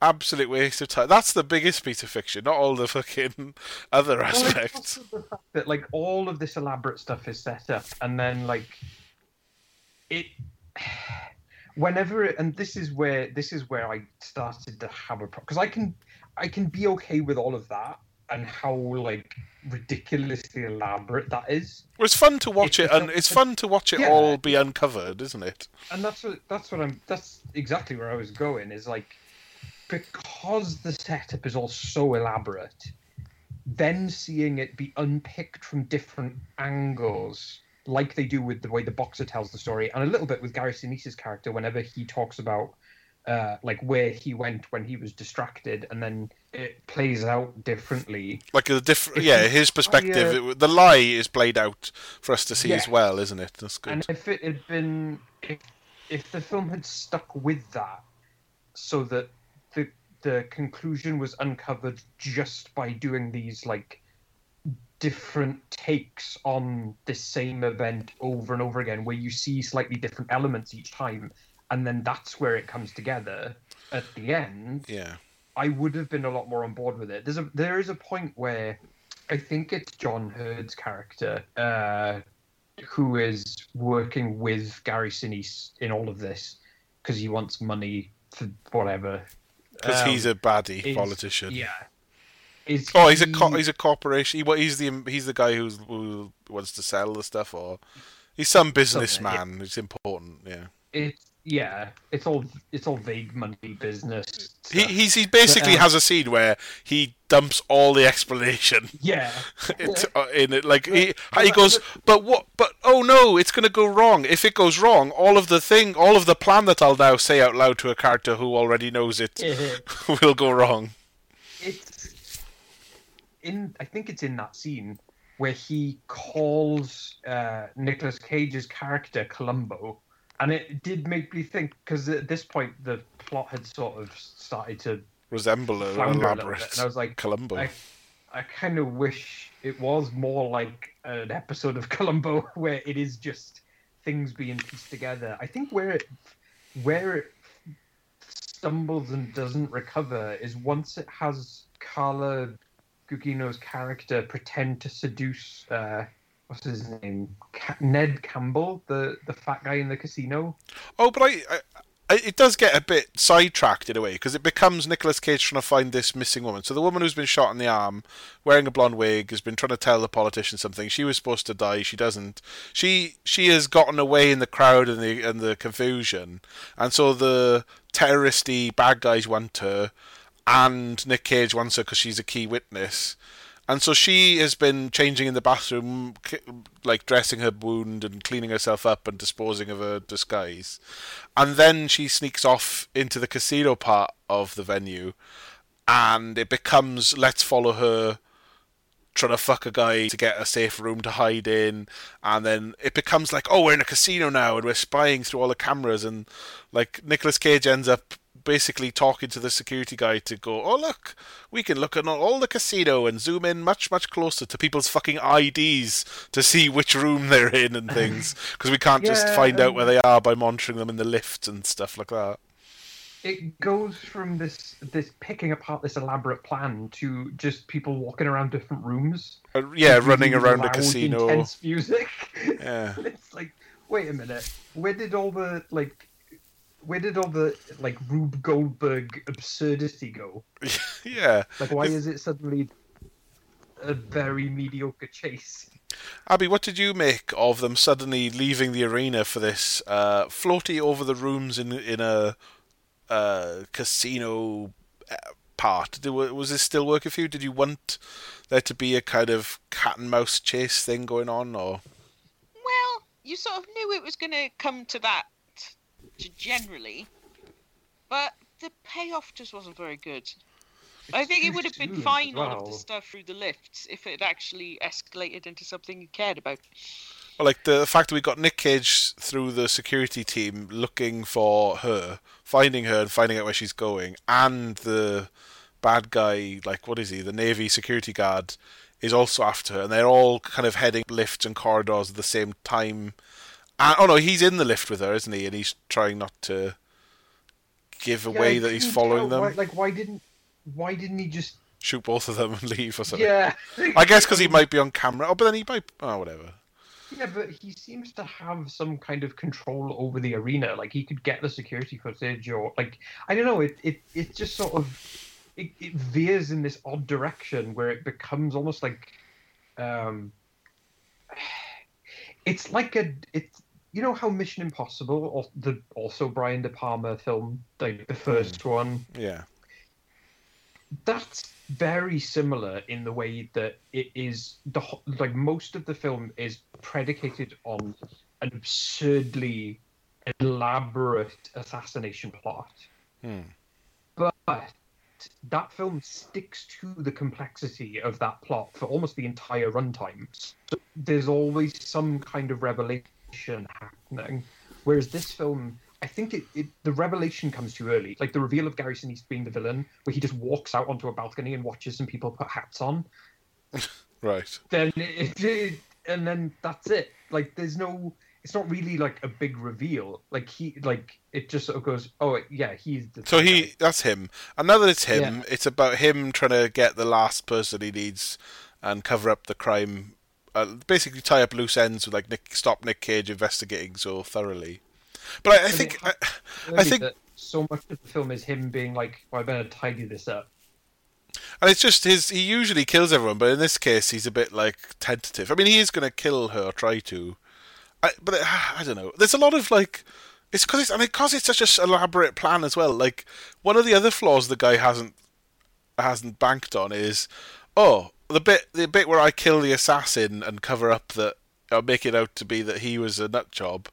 Absolute waste of time. That's the biggest piece of fiction, not all the fucking *laughs* other aspects. also the fact that like all of this elaborate stuff is set up, and then like it, *sighs* whenever it, and this is where this is where I started to have a problem because I can I can be okay with all of that and how like ridiculously elaborate that is, Well, it's fun to watch It's it, and it's fun to watch it Yeah. all be uncovered, isn't it? and that's what that's what I'm that's exactly where I was going is like because the setup is all so elaborate, then seeing it be unpicked from different angles, like they do with the way the boxer tells the story, and a little bit with Gary Sinise's character whenever he talks about uh, like where he went when he was distracted, and then it plays out differently. Like a different, yeah, his perspective. it- the lie is played out for us to see as well, isn't it? That's good. And if it had been, if if the film had stuck with that, so that the conclusion was uncovered just by doing these like different takes on the same event over and over again, where you see slightly different elements each time, and then that's where it comes together at the end. yeah. I would have been a lot more on board with it. There's a there is a point where I think it's John Heard's character uh, who is working with Gary Sinise in all of this because he wants money for whatever. Because Um, he's a baddie politician. Yeah. Is Oh, he's a he- co- he's a corporation. He, he's the he's the guy who's, who wants to sell the stuff, or he's some businessman. It's important. Yeah. it's yeah. It's all it's all vague money business. He stuff. he's, he basically But, um, has a scene where he dumps all the explanation yeah. *laughs* it, uh, in it. Like he he goes, but what? But oh no, it's gonna go wrong. If it goes wrong, all of the thing, all of the plan that I'll now say out loud to a character who already knows it *laughs* will go wrong. it's in i think it's in that scene where he calls uh Nicolas Cage's character Columbo and it did make me think because at this point the plot had sort of started to Resemble an a little bit and I was like Columbo. I, I kind of wish it was more like an episode of *laughs* Columbo where it is just things being pieced together. I think where it where it stumbles and doesn't recover is once it has Carla Gugino's character pretend to seduce uh, what's his name Ned Campbell, the the fat guy in the casino. Oh, but I, I, it does get a bit sidetracked in a way because it becomes Nicolas Cage trying to find this missing woman. So the woman who's been shot in the arm, wearing a blonde wig, has been trying to tell the politician something. She was supposed to die. She doesn't. She she has gotten away in the crowd and the and the confusion, and so the terroristy bad guys want her, and Nick Cage wants her because she's a key witness. And so she has been changing in the bathroom, like dressing her wound and cleaning herself up and disposing of her disguise. And then she sneaks off into the casino part of the venue, and it becomes let's follow her trying to fuck a guy to get a safe room to hide in, and then it becomes like, oh, we're in a casino now and we're spying through all the cameras, and like Nicolas Cage ends up basically talking to the security guy to go, oh look, we can look at all the casino and zoom in much much closer to people's fucking IDs to see which room they're in and things, *laughs* because we can't just Yeah, find out um, where they are by monitoring them in the lift and stuff like that. It goes from this this picking apart this elaborate plan to just people walking around different rooms. Uh, yeah, running around a casino. Intense music. *laughs* Yeah. it's like, wait a minute, where did all the like, where did all the like Rube Goldberg absurdity go? *laughs* Yeah. Like, why is it suddenly a very mediocre chase? Abby, what did you make of them suddenly leaving the arena for this uh, floaty over the rooms in in a uh, casino uh, part? Did, was this still working for you? Did you want there to be a kind of cat and mouse chase thing going on, or Well, you sort of knew it was going to come to that g- generally, but the payoff just wasn't very good. I think it would have been soon as fine all of the stuff through the lifts if it actually escalated into something you cared about. Well, like the fact that we got Nick Cage through the security team looking for her, finding her and finding out where she's going, and the bad guy, like what is he, the Navy security guard, is also after her, and they're all kind of heading lifts and corridors at the same time. And, oh no, he's in the lift with her, isn't he? And he's trying not to give away I that he's following them. Why, like, why didn't why didn't he just? Shoot both of them *laughs* and leave or something. Yeah. I guess because he might be on camera. Oh, but then he might. Oh, whatever. Yeah, but he seems to have some kind of control over the arena. Like he could get the security footage, or like I don't know. It it it just sort of it, it veers in this odd direction where it becomes almost like, um, *sighs* it's like a it's you know how Mission Impossible, or the also Brian De Palma film, like the first one, Yeah. that's very similar in the way that it is the like most of the film is predicated on an absurdly elaborate assassination plot Hmm. but that film sticks to the complexity of that plot for almost the entire runtime so there's always some kind of revelation happening whereas this film I think it, it the revelation comes too early. Like the reveal of Gary Sinise being the villain, where he just walks out onto a balcony and watches some people put hats on. *laughs* Right. Then it, it and then that's it. Like there's no. It's not really like a big reveal. Like he like it just sort of goes. Oh yeah, he's the. So he, guy." that's him. And now that it's him, Yeah. it's about him trying to get the last person he needs and cover up the crime. Uh, basically, tie up loose ends with like Nick, stop Nick Cage investigating so thoroughly. But I, I think, I, I think, that so much of the film is him being like, well, "I better tidy this up." and it's just his. He usually kills everyone, but in this case, he's a bit like tentative. I mean, he is going to kill her, or try to. I, but it, I don't know. There's a lot of like. It's because it's. I mean, because it's such a elaborate plan as well. Like one of the other flaws the guy hasn't hasn't banked on is, oh, the bit the bit where I kill the assassin and cover up that, or make it out to be that he was a nut job.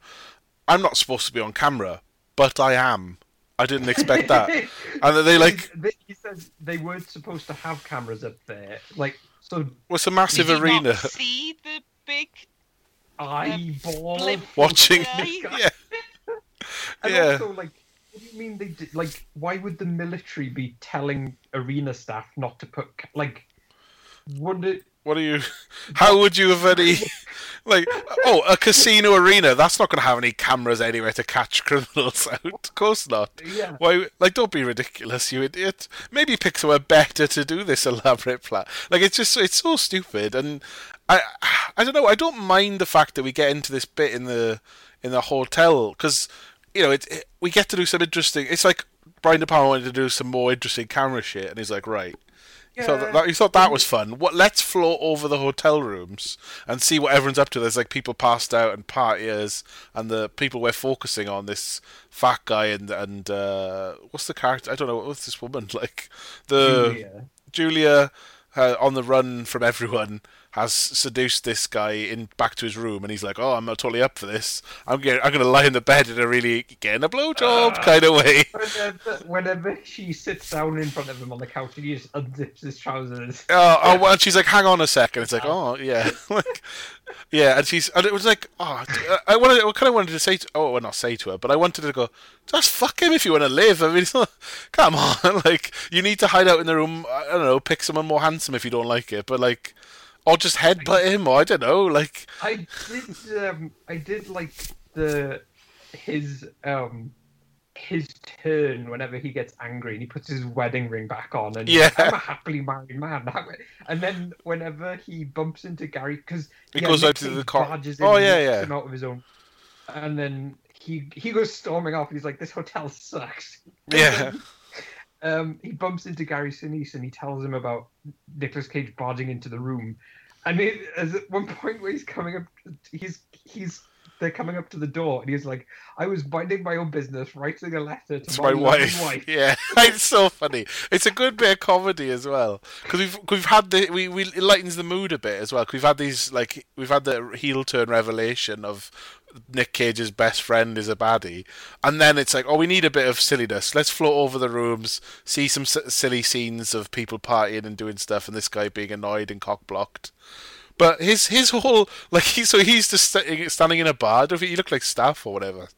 I'm not supposed to be on camera, but I am. I didn't expect that. *laughs* and they like They- he says they weren't supposed to have cameras up there. Like so, was a massive Did you arena not see the big eyeball blip. watching. *laughs* Yeah. yeah, *laughs* And Yeah. also, like, what do you mean they did? Like, why would the military be telling arena staff not to put like? It? What are you? *laughs* How would you have any? *laughs* Like, oh, a casino arena. That's not going to have any cameras anywhere to catch criminals *laughs* out. Of course not. Yeah. Why? Like, don't be ridiculous, you idiot. Maybe pick somewhere better to do this elaborate plan. Like, it's just it's so stupid, and I I don't know. I don't mind the fact that we get into this bit in the in the hotel because you know it, it we get to do some interesting. It's like Brian De Palma wanted to do some more interesting camera shit, and he's like, right. You thought that, that- you thought that was fun. What? Let's float over the hotel rooms and see what everyone's up to. There's like people passed out and partiers, and the people we're focusing on this fat guy and and uh, what's the character? I don't know. What's this woman *laughs* like? The Julia. Julia, uh, on the run from everyone, has seduced this guy in back to his room, and he's like, "Oh, I'm not totally up for this. I'm going I'm going to lie in the bed in a really getting a blowjob ah. kind of way." *laughs* Whenever, whenever she sits down in front of him on the couch, he just unzips his trousers. Oh, oh, well, and she's like, "Hang on a second. It's like, "Oh, yeah, *laughs* *laughs* like, yeah." And she's, and it was like, "Oh, d- I wanted, I kind of wanted to say, to, oh, well, not say to her, but I wanted to go, just fuck him if you want to live. I mean, it's not, come on, like, you need to hide out in the room. I don't know, pick someone more handsome if you don't like it, but like, or just headbutt him, or I don't know, like, I did. Um, I did like the his um his turn whenever he gets angry and he puts his wedding ring back on and he's like, Yeah. I'm a happily married man. *laughs* And then whenever he bumps into Gary because He goes out to the car- Oh, yeah, yeah. him out of his own, and then he he goes storming off and he's like, "This hotel sucks." Yeah. *laughs* Um, he bumps into Gary Sinise and he tells him about Nicolas Cage barging into the room, and it, as at one point where he's coming up, he's he's they're coming up to the door, and he's like, "I was minding my own business, writing a letter to it's my, my lovely wife. *laughs* Yeah, *laughs* it's so funny. It's a good bit of comedy as well because we've we've had the we, we it lightens the mood a bit as well. 'cause we've had these like we've had the heel turn revelation of Nick Cage's best friend is a baddie, and then it's like, oh, we need a bit of silliness. Let's float over the rooms, see some s- silly scenes of people partying and doing stuff, and this guy being annoyed and cock blocked. But his his whole like he so he's just sta- standing in a bar. He looked like staff or whatever.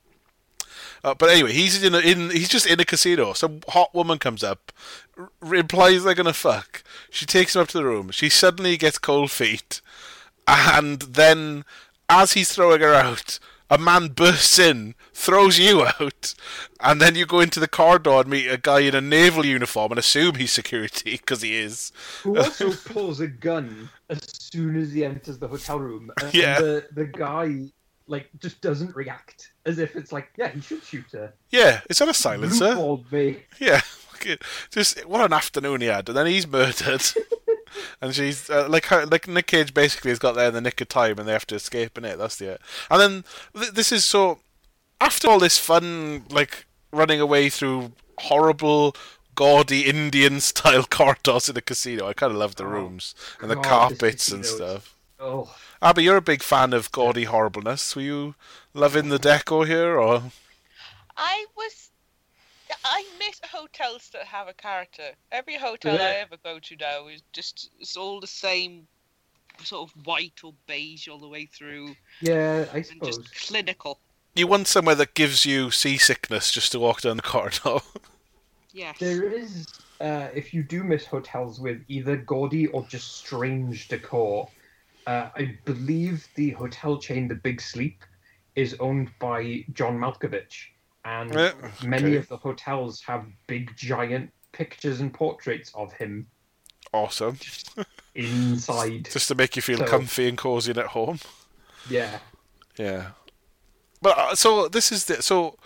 Uh, but anyway, he's in, a, in he's just in a casino. Some hot woman comes up, r- implies they're gonna fuck. She takes him up to the room. She suddenly gets cold feet, and then as he's throwing her out, a man bursts in, throws you out, and then you go into the corridor and meet a guy in a naval uniform and assume he's security because he is. Who also pulls a gun as soon as he enters the hotel room. Uh, and Yeah. the, the guy like just doesn't react. As if it's like, yeah, he should shoot her. Yeah, is that a silencer? Me. Yeah, *laughs* just what an afternoon he had, and then he's murdered, *laughs* and she's uh, like her, like Nick Cage basically has got there in the nick of time, and they have to escape in it. That's the and then th- this is so after all this fun like running away through horrible. Gaudy Indian *laughs* style corridors in the casino. I kind of love the Oh, rooms and the God, this carpets and stuff. Oh, Abby, you're a big fan of gaudy horribleness. Were you loving the deco here, or I was. I miss hotels that have a character. Every hotel Yeah. I ever go to now is just it's all the same sort of white or beige all the way through yeah, I and suppose. just clinical. you want somewhere that gives you seasickness just to walk down the corridor? Yes. There is, uh, if you do miss hotels with either gaudy or just strange decor, uh, I believe the hotel chain The Big Sleep is owned by John Malkovich, and Yeah, many of the hotels have big, giant pictures and portraits of him awesome. *laughs* inside. just to make you feel So- comfy and cozy and at home. yeah, Yeah. But uh, so this is the so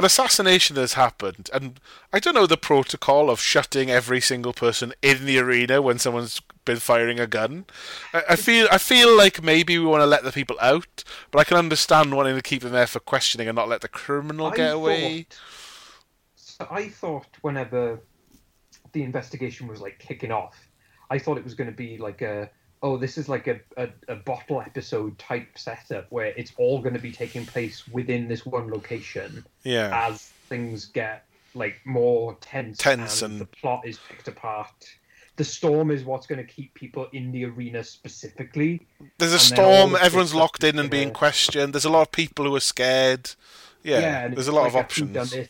an assassination has happened, and I don't know the protocol of shutting every single person in the arena when someone's been firing a gun. I, I feel I feel like maybe we want to let the people out, but I can understand wanting to keep them there for questioning and not let the criminal I get away. thought- so I thought whenever the investigation was like kicking off, I thought it was going to be like a oh this is like a, a, a bottle episode type setup where it's all going to be taking place within this one location Yeah. as things get like more tense, Tense and, and- the plot is picked apart. The storm is what's going to keep people in the arena specifically. There's a and then all storm, everyone's locked in and being questioned. There's a lot of people who are scared. Yeah, and there's a lot like of options. type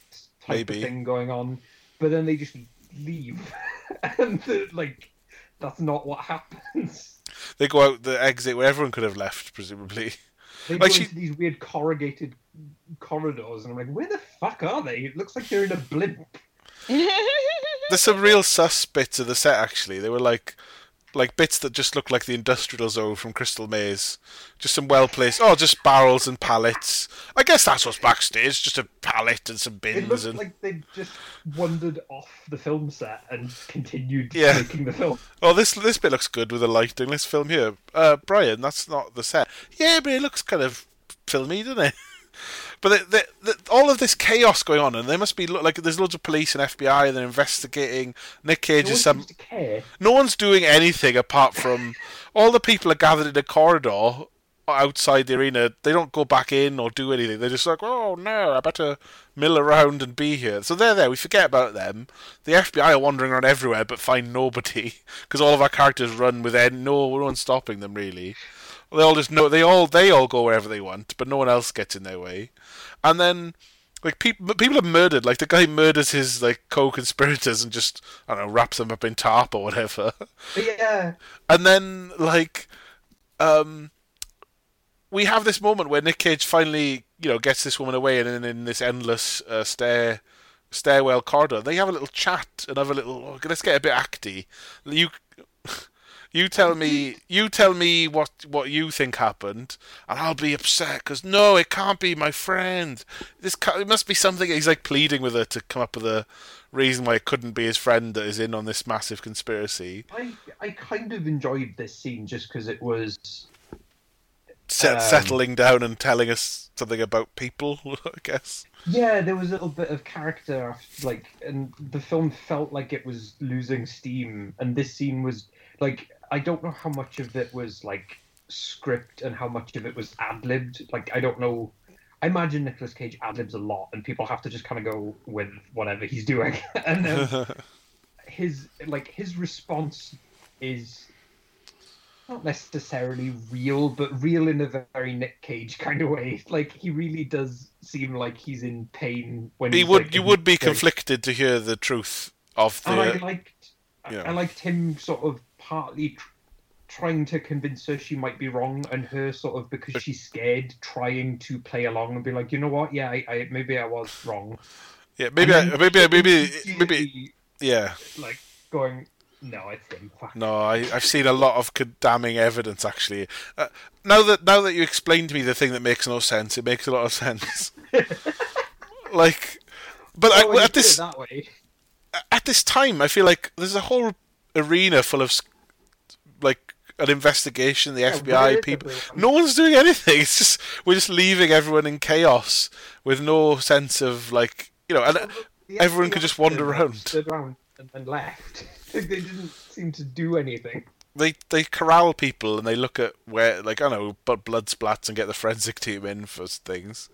Maybe. of thing going on, but then they just leave, *laughs* and like that's not what happens. They go out the exit where everyone could have left, presumably. They Like go she- into these weird corrugated corridors, and I'm like, where the fuck are they? It looks like they're in a blimp. *laughs* There's some real sus bits of the set actually. They were like like bits that just look like the industrial zone from Crystal Maze. Just some well placed oh, just barrels and pallets. I guess that's what's backstage, just a pallet and some bins. It looks and like they just wandered off the film set and continued Yeah. making the film. Oh this this bit looks good with the lighting. Let's film here. Uh Brian, that's not the set. Yeah, but it looks kind of filmy, doesn't it? *laughs* But the, the, the, all of this chaos going on, and there must be like there's loads of police and FBI, and they're investigating. Nick Cage No one is some seems to care. no one's doing anything apart from *laughs* all the people are gathered in a corridor outside the arena. They don't go back in or do anything. They're just like, oh no, I better mill around and be here. So they're there. We forget about them. The FBI are wandering around everywhere but find nobody *laughs* because all of our characters run with no, no one's stopping them really. They all just know they all they all go wherever they want, but no one else gets in their way. And then like people people are murdered. Like the guy murders his like co-conspirators and just I don't know wraps them up in tarp or whatever. Yeah, And then like um we have this moment where Nick Cage finally, you know, gets this woman away and then in this endless uh, stair stairwell corridor, they have a little chat and have a little oh, let's get a bit acty. You you tell me you tell me what what you think happened and I'll be upset cuz no, it can't be my friend. This it must be something he's like pleading with her to come up with a reason why it couldn't be his friend that is in on this massive conspiracy. I I kind of enjoyed this scene just because it was set, Um, settling down and telling us something about people, *laughs* I guess. Yeah, there was a little bit of character, like, and the film felt like it was losing steam. And this scene was like, I don't know how much of it was like script and how much of it was ad libbed. Like, I don't know I imagine Nicolas Cage ad libs a lot, and people have to just kind of go with whatever he's doing. *laughs* and then *laughs* his like his response is not necessarily real, but real in a very Nick Cage kind of way. Like he really does seem like he's in pain when he he's, would like, you would be conflicted to hear the truth of And I the liked, yeah. I liked him sort of partly tr- trying to convince her she might be wrong, and her sort of because she's scared, trying to play along and be like, you know what, yeah, I, I maybe I was wrong. yeah maybe I, maybe I- maybe maybe yeah like going, no, it's him. Fuck. no I I've seen a lot of damning evidence actually uh, now that now that you explained to me the thing that makes no sense it makes a lot of sense *laughs* like but when I, at this at this time, I feel like there's a whole arena full of like an investigation, the Yeah, FBI people. No one's doing anything. *laughs* It's just we're just leaving everyone in chaos with no sense of like you know, and everyone could just wander around. stood around and, and left. *laughs* they didn't seem to do anything. they they corral people and they look at where like I don't know, but blood splats and get the forensic team in for things.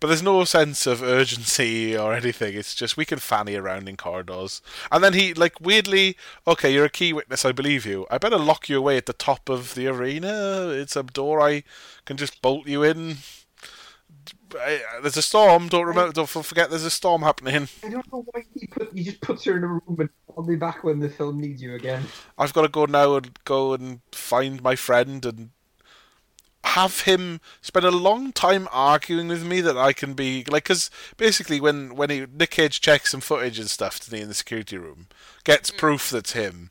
But there's no sense of urgency or anything. It's just we can fanny around in corridors. And then he like weirdly, okay, you're a key witness. I believe you. I better lock you away at the top of the arena. It's a door I can just bolt you in. I, there's a storm. Don't remember. Don't forget. There's a storm happening. I don't know why he put he just puts her in a room and I'll be back when the film needs you again. I've got to go now and go and find my friend and have him spend a long time arguing with me that I can be like because basically when when he Nick Cage checks some footage and stuff to me in the security room gets proof that's him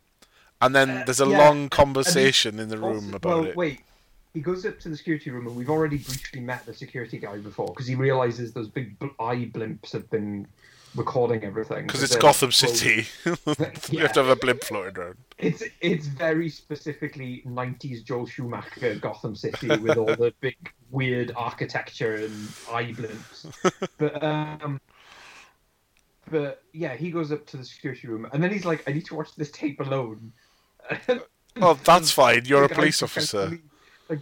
and then Uh, there's a yeah, long conversation in the room Also- about well, it. wait. He goes up to the security room, and we've already briefly met the security guy before because he realizes those big bl- eye blimps have been recording everything. because it's Gotham like, City *laughs* *laughs* you Yeah. have to have a blimp floating around It's it's very specifically '90s Joel Schumacher Gotham City with all the big weird architecture and eye blimps. *laughs* But um, but yeah, he goes up to the security room, and then he's like, "I need to watch this tape alone." oh that's fine you're a police officer Like,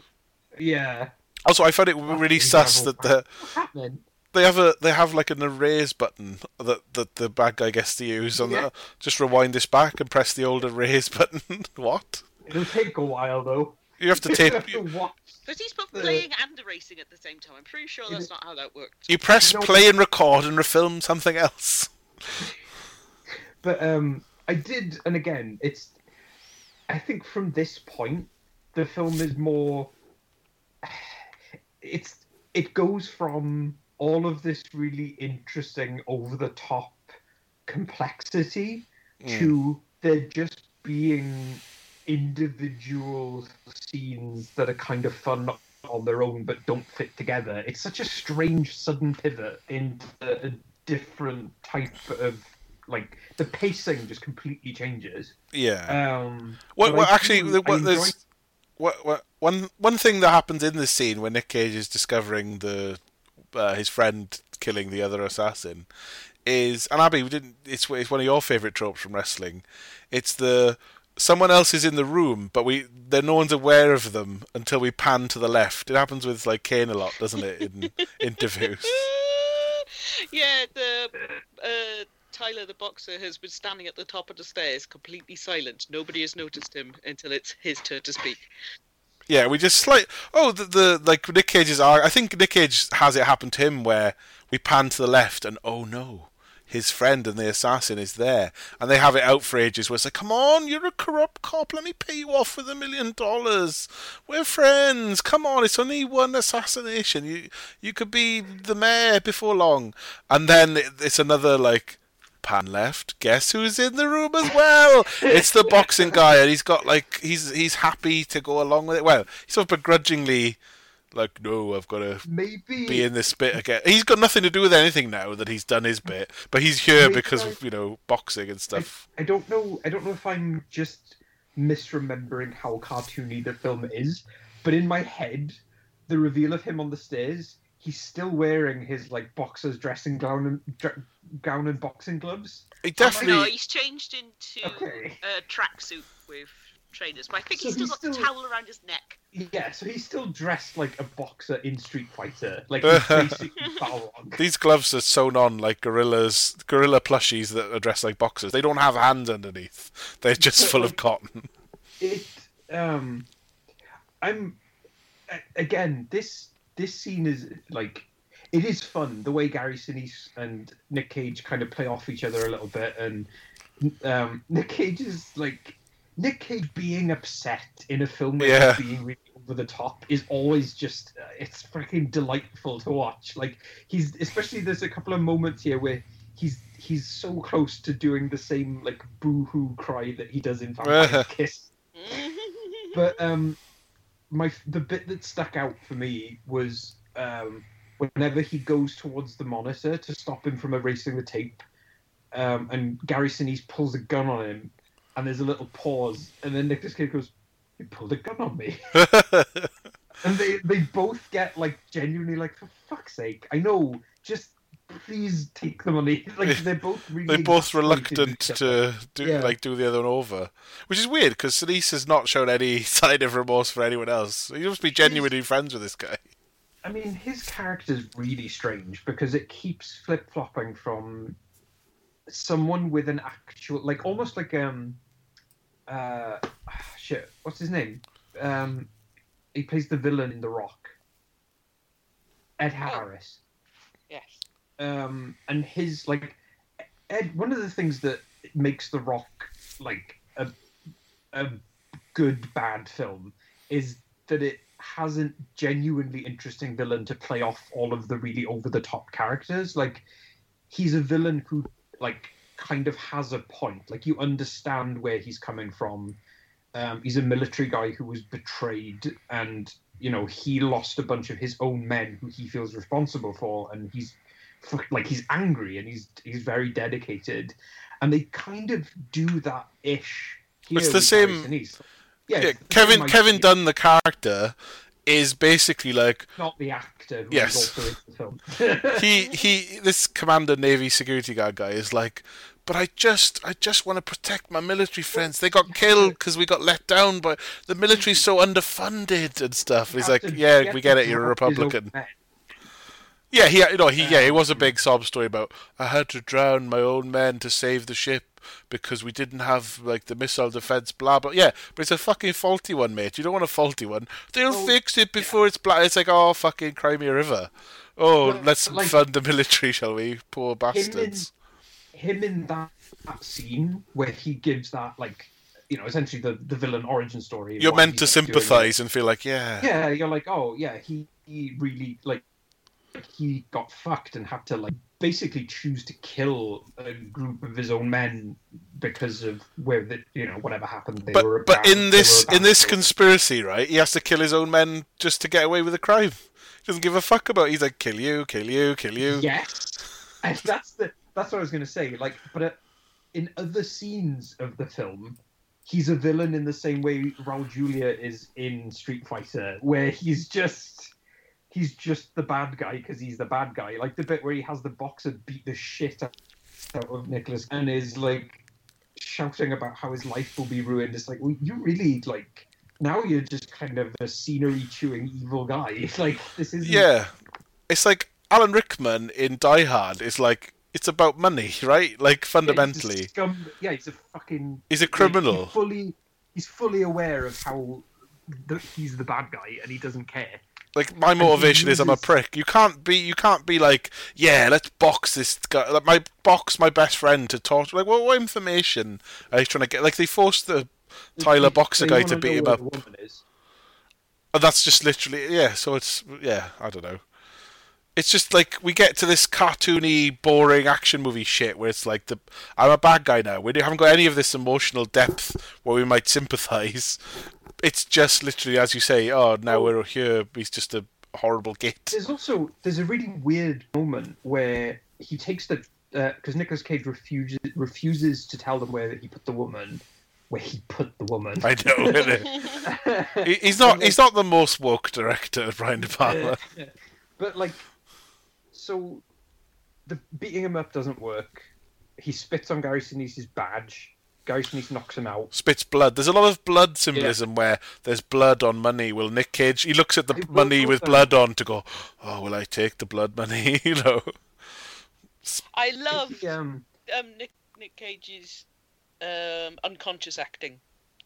yeah, also I found it really sus that the? They have a they have like an erase button that that the bad guy gets to use on Yeah. the just rewind this back and press the old erase *laughs* button. what? It'll take a while though. You have to *laughs* You tape have to watch. But he's both playing and erasing at the same time. I'm pretty sure that's not how that worked. you press No. play and record and refilm something else. *laughs* But um, I did, and again, it's. I think from this point, the film is more. *sighs* It's it goes from all of this really interesting, over the top complexity to there just being individual scenes that are kind of fun on their own but don't fit together. It's such a strange sudden pivot into a different type of like the pacing just completely changes. Yeah. Um, what- I actually, do- the- what there's- What, what, one one thing that happens in this scene when Nick Cage is discovering the uh, his friend killing the other assassin is and Abby we didn't it's it's one of your favorite tropes from wrestling. It's the someone else is in the room but we then no one's aware of them until we pan to the left. It happens with like Kane a lot, doesn't it, in *laughs* interviews? yeah, the uh, Tyler the boxer has been standing at the top of the stairs, completely silent. Nobody has noticed him until it's his turn to speak. Yeah, we just like oh the, the like Nick Cage's arc. I think Nick Cage has it happen to him where we pan to the left and oh no, his friend and the assassin is there, and they have it out for ages. Where it's like, come on, you're a corrupt cop. Let me pay you off with a million dollars. We're friends. Come on, it's only one assassination. You you could be the mayor before long, and then it, it's another like. Pan left. Guess who's in the room as well? It's the boxing guy, and he's got like he's he's happy to go along with it. Well, he's sort of begrudgingly like, no, I've got to maybe be in this bit again. He's got nothing to do with anything now that he's done his bit, but he's here Maybe because I- of you know boxing and stuff. I don't know. I don't know if I'm just misremembering how cartoony the film is, but in my head, the reveal of him on the stairs, he's still wearing his like boxer's dressing gown and dr- gown and boxing gloves. He definitely. No, he's changed into Okay. a tracksuit with trainers, but I think So he's still he's got the still- towel around his neck. Yeah, so he's still dressed like a boxer in Street Fighter. Like he's *laughs* basically These gloves are sewn on like gorillas, gorilla plushies that are dressed like boxers. They don't have hands underneath. *laughs* They're just full of cotton. It um, I'm again this this scene is like it is fun the way Gary Sinise and Nick Cage kind of play off each other a little bit, and um, *laughs* Nick Cage is like Nick Cage being upset in a film where Yeah. he's being really over the top is always just uh, it's freaking delightful to watch. Like he's especially there's a couple of moments here where he's he's so close to doing the same like boo hoo cry that he does in *laughs* Vampire Kiss. *laughs* But um, my the bit that stuck out for me was um, whenever he goes towards the monitor to stop him from erasing the tape, um, and Gary Sinise pulls a gun on him, and there's a little pause, and then Nicolas Cage goes, "You pulled a gun on me," *laughs* and they they both get like genuinely like, "For fuck's sake, I know, just." Please take the money. *laughs* Like they're both really. They're both reluctant with each other. to do Yeah. like do the other one over, which is weird because Sinise has not shown any *laughs* sign of remorse for anyone else. He must be genuinely friends with this guy. I mean, his character's really strange because it keeps flip flopping from someone with an actual, like almost like um, uh, shit, what's his name? Um, he plays the villain in The Rock. Ed Harris. Yes. Um, and his like Ed. One of the things that makes The Rock like a a good bad film is that it has a genuinely interesting villain to play off all of the really over the top characters. Like he's a villain who like kind of has a point. Like you understand where he's coming from. Um, he's a military guy who was betrayed, and you know he lost a bunch of his own men who he feels responsible for, and he's like he's angry and he's he's very dedicated, and they kind of do that ish. It's the same- Yeah, Yeah, Kevin same Kevin. Dunn, the character, is basically like not the actor. Who Yes. is also in the film. *laughs* he he this commander navy security guard guy is like but i just i just want to protect my military friends they got killed because we got let down by the military's so underfunded and stuff he's like yeah we get it you're a drop his own republican. Yeah he you know he yeah it was a Um, big sob story about i had to drown my own men to save the ship because we didn't have like the missile defense blah blah yeah but it's a fucking faulty one mate. You don't want a faulty one. They'll Oh, fix it before it's black it's like oh fucking cry me a river. Oh let's like, fund the military shall we poor bastards. him in that, that scene where he gives that like you know essentially the the villain origin story. You're meant to doing sympathise and feel like, yeah, Yeah, you're like, oh yeah, he, he really like he got fucked and had to like basically choose to kill a group of his own men because of where the you know whatever happened. They were but but in this in this conspiracy, right, he has to kill his own men just to get away with the crime. He doesn't give a fuck about. It. He's like, kill you, kill you, kill you. Yes, and that's the that's what I was going to say. Like, but uh, in other scenes of the film, he's a villain in the same way Raul Julia is in Street Fighter, where he's just he's just the bad guy because he's the bad guy. Like the bit where he has the boxer beat the shit out of Nicholas and is like shouting about how his life will be ruined. It's like, well, you really like. Now you're just kind of a scenery chewing evil guy. *laughs* Like this is Yeah, it's like Alan Rickman in Die Hard is like it's about money, right? Like fundamentally, Yeah, he's a scum- yeah, he's a fucking. he's a like, criminal. he's fully, he's fully aware of how the, he's the bad guy, and he doesn't care. Like my motivation is I'm a prick. You can't be you can't be like, yeah, let's box this guy. Like my box my best friend to talk. Like, well, what information are you trying to get? Like they forced the Tyler They- Boxer they guy wanna beat him up. woman is. And that's just literally yeah. So it's yeah. I don't know. It's just like we get to this cartoony, boring action movie shit where it's like the I'm a bad guy now. We haven't got any of this emotional depth where we might sympathise. It's just literally as you say. Oh, now we're here. He's just a horrible git. There's also there's a really weird moment where he takes the uh, because Nicolas Cage refuses refuses to tell them where he put the woman, where he put the woman. I know. *laughs* He- he's not. He's not the most woke director, Brian De Palma. but like, so the beating him up doesn't work. He spits on Gary Sinise's badge. Gary Sinise knocks him out. Spits blood. There's a lot of blood symbolism where there's blood on money. Will Nick Cage? He looks at the Hey, both money with them. blood on to go. Oh, will I take the blood money? *laughs* you know. I love Um, um, Nick Nick Cage's um, unconscious acting.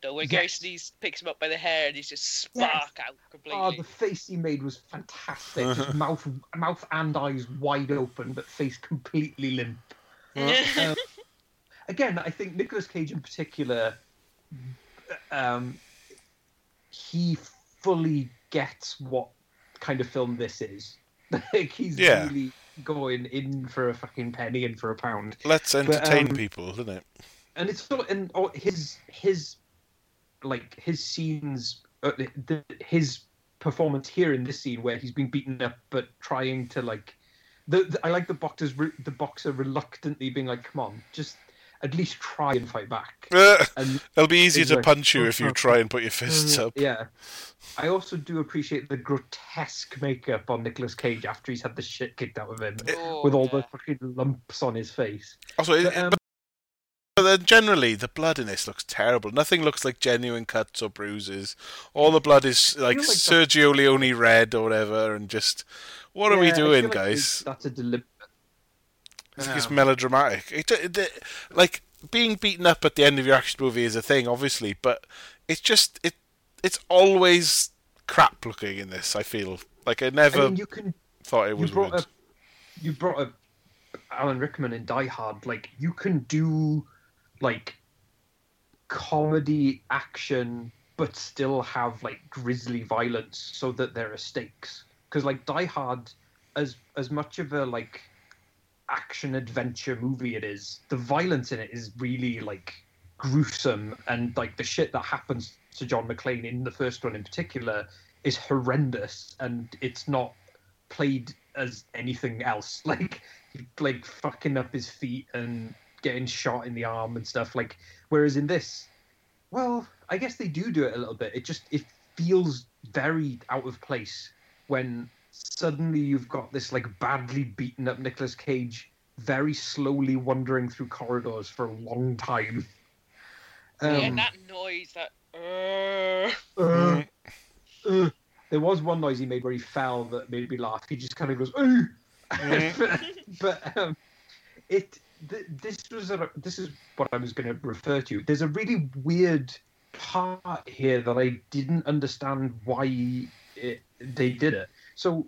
Though when Yes. Gary Sinise picks him up by the hair and he's just spark out completely. oh, the face he made was fantastic. *laughs* Mouth, mouth and eyes wide open, but face completely limp. *laughs* Um, again, I think Nicolas Cage in particular, um, he fully gets what kind of film this is. *laughs* like he's Yeah. really going in for a fucking penny and for a pound. Let's entertain um, people, isn't it? and it's sort of, and oh, his his like his scenes uh, the, his performance here in this scene where he's been beaten up but trying to like the, the I like the boxer's re- the boxer reluctantly being like come on just at least try and fight back and *laughs* it'll be easier to Exactly. punch you if you try and put your fists *laughs* up. yeah I also do appreciate the grotesque makeup on Nicolas Cage after he's had the shit kicked out of him Oh, with all yeah. the fucking lumps on his face Also, it, But, um, but, but then generally the blood in this looks terrible. Nothing looks like genuine cuts or bruises. All the blood is like, like Sergio Leone red or whatever, and just what are we Yeah, I feel doing, like guys? that's a deliberate It's, it's melodramatic. It, it, it- like being beaten up at the end of your action movie is a thing, obviously, but it's just it. It's always crap looking in this. I feel like I never I mean, you can thought it you was brought good. up you brought up Alan Rickman in Die Hard. Like you can do like comedy action, but still have like grisly violence, so that there are stakes. Because like Die Hard, as as much of a like action adventure movie it is, the violence in it is really like gruesome, and like the shit that happens to John McClane in the first one in particular is horrendous, and it's not played as anything else. *laughs* Like like fucking up his feet and getting shot in the arm and stuff. Like whereas in this, well, I guess they do do it a little bit. It just it feels very out of place when suddenly you've got this like badly beaten up Nicolas Cage very slowly wandering through corridors for a long time. Um, and that noise, that. Uh, uh, uh. There was one noise he made where he fell that made me laugh. He just kind of goes, "Ooh," but, *laughs* but um, it. Th- this was a, this is what I was going to refer to. There's a really weird part here that I didn't understand why it, they did it. So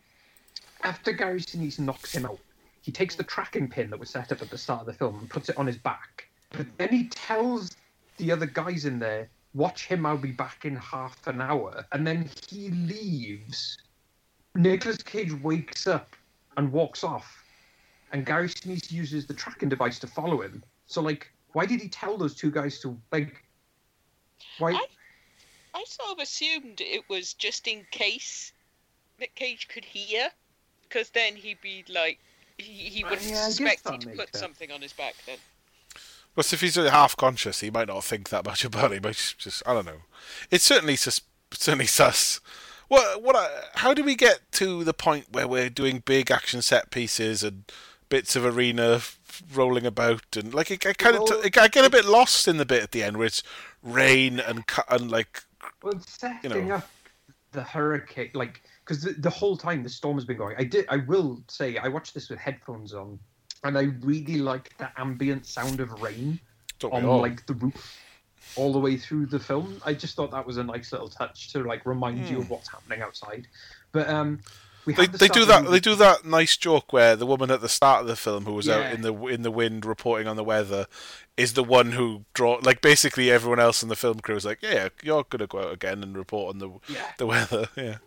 after Gary Sinise knocks him out, he takes the tracking pin that was set up at the start of the film and puts it on his back. But then he tells the other guys in there, "Watch him. I'll be back in half an hour." And then he leaves. Nicholas Cage wakes up and walks off, and Gary Sinise uses the tracking device to follow him. So, like, why did he tell those two guys to like? Why? I- I sort of assumed it was just in case Nick Cage could hear, because then he'd be like, he, he wouldn't yeah, I guess suspect he'd put sense. something on his back then. But if he's half conscious, he might not think that much about it. He might just, I don't know. It's certainly sus, certainly sus. What, what? I, how do we get to the point where we're doing big action set pieces and bits of arena f- rolling about and like I, I kind of Well- I get a bit lost in the bit at the end where it's rain and cu- and like Well, setting know. up the hurricane, like, because the, the whole time the storm has been going, I did. I will say, I watched this with headphones on, and I really like the ambient sound of rain don't on like the roof all the way through the film. I just thought that was a nice little touch to like remind you of what's happening outside. But um, we. They, the they do that. They do that nice joke where the woman at the start of the film who was out in the in the wind reporting on the weather is the one who draw like basically everyone else in the film crew is like, yeah, you're gonna go out again and report on the Yeah. the weather. *laughs* Yeah,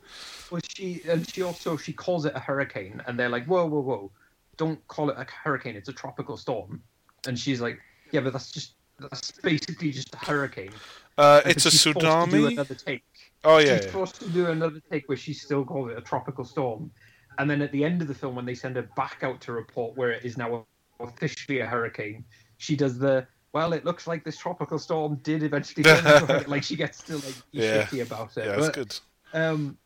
Well, she and she also she calls it a hurricane, and they're like, "Whoa, whoa, whoa! Don't call it a hurricane. It's a tropical storm." And she's like, "Yeah, but that's just that's basically just a hurricane." uh, it's a she's forced to tsunami. Oh yeah, she's yeah. forced to do another take where she still calls it a tropical storm, and then at the end of the film, when they send her back out to report where it is now officially a hurricane, she does the. Well, it looks like this tropical storm did eventually turn into a like she gets to like Yeah. shitty about it. yeah, But- good. um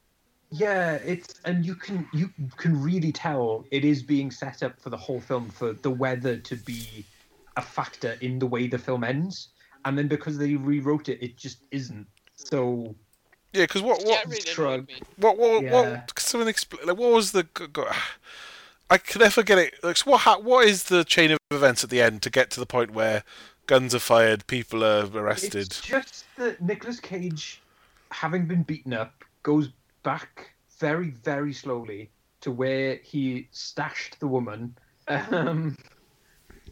yeah it's and you can you can really tell it is being set up for the whole film for the weather to be a factor in the way the film ends and then because they rewrote it, it just isn't. So Yeah, because what what it really shrug. what what Yeah. what? Could someone explain? Like, what was the? go- go- I can never get it. Like, what ha- what is the chain of events at the end to get to the point where guns are fired, people are arrested? It's just that Nicolas Cage, having been beaten up, goes back very, very slowly to where he stashed the woman. Um,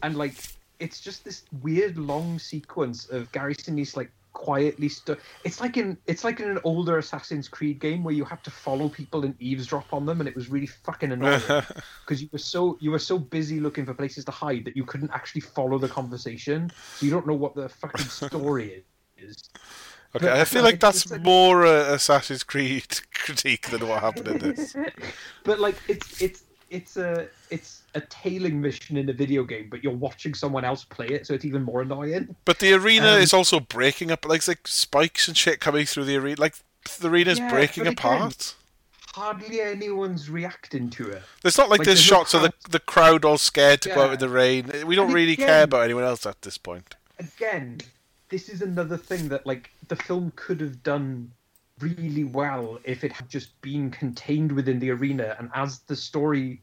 and, like, it's just this weird long sequence of Gary Sinise, like, quietly stu- it's like in it's like in an older Assassin's Creed game where you had to follow people and eavesdrop on them and it was really fucking annoying. *laughs* Because you were so you were so busy looking for places to hide that you couldn't actually follow the conversation. So you don't know what the fucking story *laughs* is. Okay, I feel like It's that's like- more uh, Assassin's Creed *laughs* critique than what happened in this. but like it's it's it's a it's a tailing mission in a video game, but you're watching someone else play it, so it's even more annoying. But the arena Um, is also breaking up. Like, it's like spikes and shit coming through the arena. Like the arena's Yeah, breaking but again- apart. Hardly anyone's reacting to it. It's not like, like, there's there's no shots of the, crowd. the crowd all scared to go out in the rain. We don't And really again- care about anyone else at this point. Again, this is another thing that like the film could have done really well if it had just been contained within the arena and as the story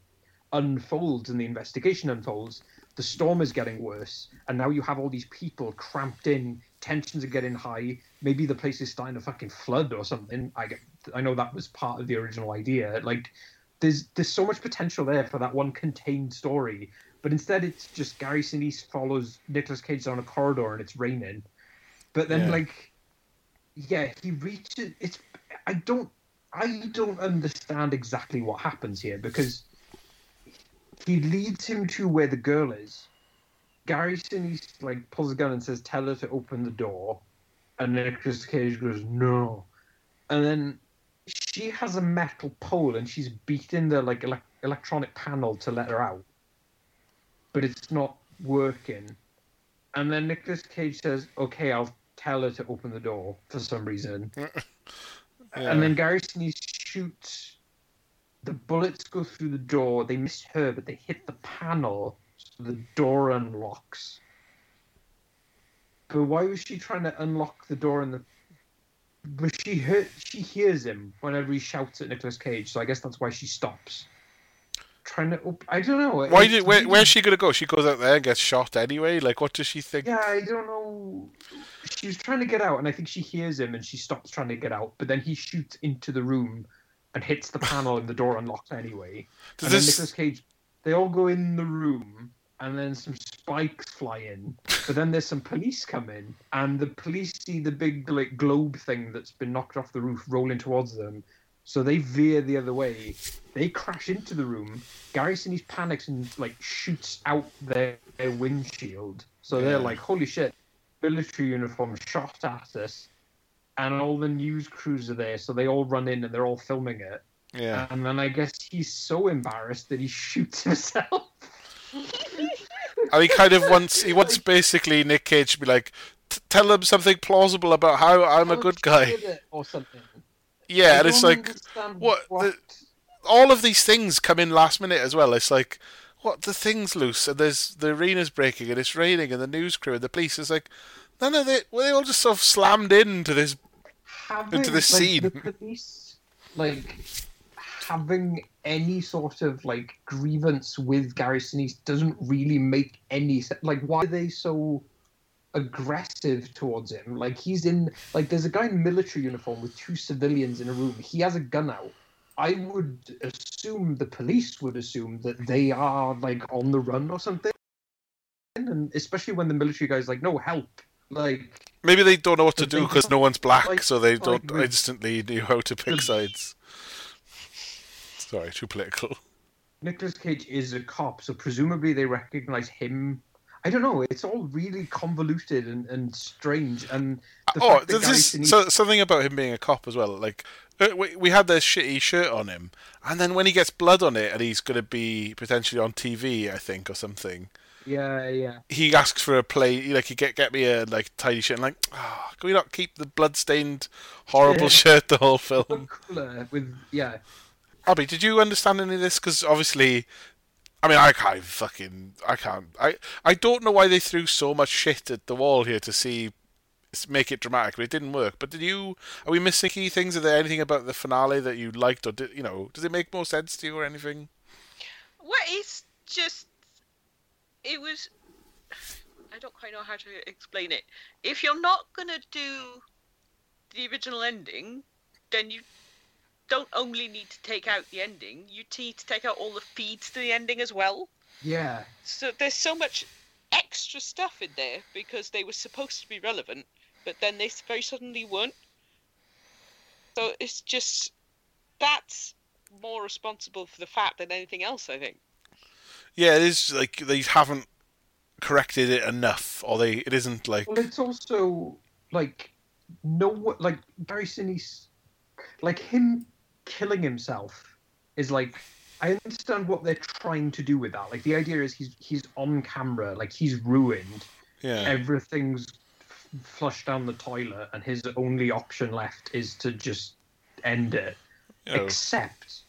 unfolds and the investigation unfolds the storm is getting worse and now you have all these people cramped in tensions are getting high. Maybe the place is starting to fucking flood or something. I get i know that was part of the original idea. Like there's there's so much potential there for that one contained story but instead it's just gary sinise follows nicolas cage down a corridor and it's raining. But then Yeah. like yeah he reaches it's i don't i don't understand exactly what happens here because he leads him to where the girl is. Gary Sinise like pulls a gun and says, "Tell her to open the door," and Nicolas Cage goes, "No," and then she has a metal pole and she's beating the like elec electronic panel to let her out, but it's not working. And then Nicolas Cage says, "Okay, I'll tell her to open the door." For some reason, *laughs* and then Gary Sinise shoots. The bullets go through the door. They miss her, but they hit the panel, so the door unlocks. But why was she trying to unlock the door and the? But she heard, she hears him whenever he shouts at Nicolas Cage, so I guess that's why she stops. Trying to, op- I don't know. Why did? Where, where's she gonna go? She goes out there and gets shot anyway. Like, what does she think? Yeah, I don't know. She was trying to get out, and I think she hears him, and she stops trying to get out. But then he shoots into the room and hits the panel, and the door unlocks anyway. Does and then this- Nicolas Cage, they all go in the room, and then some spikes fly in. But then there's some police come in, and the police see the big like globe thing that's been knocked off the roof rolling towards them. So they veer the other way. They crash into the room. Gary Sinise panics and like shoots out their, their windshield. So they're like, "Holy shit!" Military uniform shot at us, and all the news crews are there. So they all run in and they're all filming it. Yeah. And then I guess he's so embarrassed that he *laughs* shoots himself. And he kind of wants. He wants basically Nick Cage to be like, tell him something plausible about how I'm a good guy. Or something. Yeah, and it's like understand what the- all of these things come in last minute as well. It's like, what the thing's loose and there's the arena's breaking and it's raining and the news crew and the police is like, none of it. Well, they all just sort of slammed into this. having, into this like, scene. The police, like having any sort of like grievance with Gary Sinise doesn't really make any sense. Like, why are they so aggressive towards him? Like, he's in like there's a guy in military uniform with two civilians in a room. He has a gun out. I would assume the police would assume that they are like on the run or something. And especially when the military guy's like, "No help!" Like, Maybe they don't know what to do because no one's black, like- so they don't with- instantly know how to pick sides. Sorry, too political. Nicolas Cage is a cop, so presumably they recognize him. I don't know. It's all really convoluted and, and strange. And oh, this is so, something about him being a cop as well. Like uh, we, we had this shitty shirt on him, and then when he gets blood on it, and he's going to be potentially on TV, I think, or something. Yeah, yeah. He asks for a play, like he get get me a like tiny shirt. And like, oh, can we not keep the blood-stained, horrible Yeah. shirt the whole film? Cooler with yeah. Abby, did you understand any of this? Because obviously, I mean, I can't fucking, I can't, I, I don't know why they threw so much shit at the wall here to see make it dramatic, but it didn't work. But did you? Are we missing key things? Are there anything about the finale that you liked, or did you know? Does it make more sense to you, or anything? Well, it's just. It was. I don't quite know how to explain it. If you're not gonna do the original ending, then you don't only need to take out the ending. You need to take out all the feeds to the ending as well. Yeah. So there's so much extra stuff in there because they were supposed to be relevant, but then they very suddenly weren't. So it's just that's more responsible for the fact than anything else, I think. Yeah, it is like they haven't corrected it enough, or they it isn't like Well, it's also like no like Gary Sinise, like him killing himself is like I understand what they're trying to do with that. Like the idea is he's he's on camera, like he's ruined, yeah, everything's f- flushed down the toilet, and his only option left is to just end it. know, Except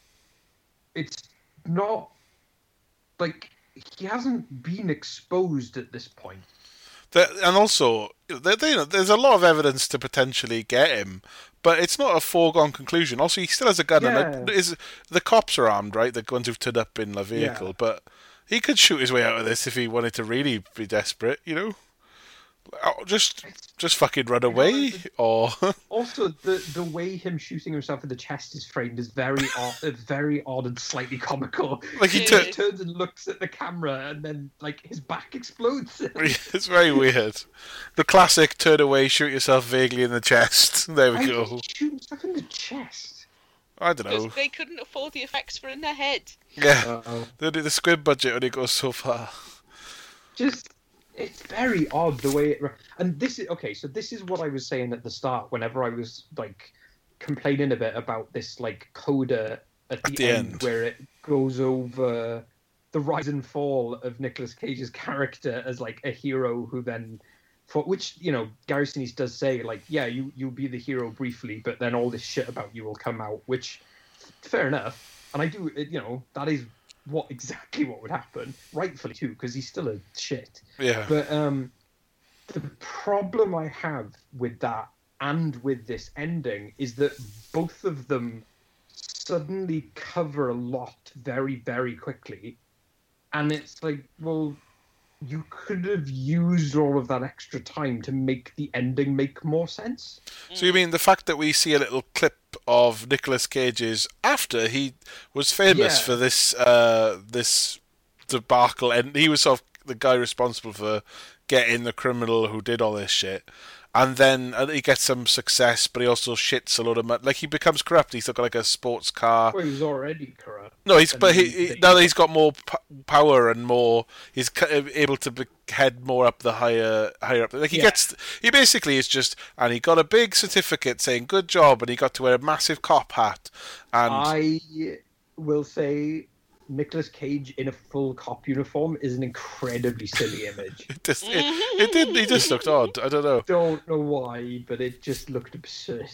it's not like he hasn't been exposed at this point. There- and also there, there- you know, there's a lot of evidence to potentially get him, but it's not a foregone conclusion. Also, he still has a gun, and Yeah. it- is the cops are armed, right? The ones who've turned up in the vehicle, Yeah. but he could shoot his way out of this if he wanted to really be desperate, you know. Oh, Just, just fucking run away, or *laughs* Also, the the way him shooting himself in the chest is framed is very odd, *laughs* uh, very odd and slightly comical. like he He turns and looks at the camera, and then like his back explodes. *laughs* It's very weird. The classic turn away, shoot yourself vaguely in the chest. There we Why go. did he shoot himself in the chest? I don't know. they couldn't afford the effects for in their head. Yeah, Uh-oh. the, the squib budget only goes so far. Just it's very odd the way it. And this is okay. So this is what I was saying at the start. Whenever I was like complaining a bit about this like coda at the, the end, end. where it goes over the rise and fall of Nicolas Cage's character as like a hero who then for which you know Gary Sinise does say like yeah you you'll be the hero briefly but then all this shit about you will come out which fair enough and I do it, you know that is what exactly what would happen rightfully too because he's still a shit Yeah, but um, the problem I have with that and with this ending is that both of them suddenly cover a lot very, very quickly. And it's like, well, you could have used all of that extra time to make the ending make more sense. So you mean the fact that we see a little clip of Nicolas Cage's after he was famous Yeah. for this uh, this debacle, and he was sort of the guy responsible for getting the criminal who did all this shit. And then uh, he gets some success, but he also shits a lot of money. Like he becomes corrupt. He's got like a sports car. Well, he was already corrupt. No, he's but he, he- now that he's got more p- power and more, he's able to be- head more up the higher higher up. Like he Yeah. gets, he basically is just, and he got a big certificate saying good job, and he got to wear a massive cop hat, and I will say Nicolas Cage in a full cop uniform is an incredibly silly image. *laughs* it just it, it did he just looked odd. I don't know, Don't know why, but it just looked absurd.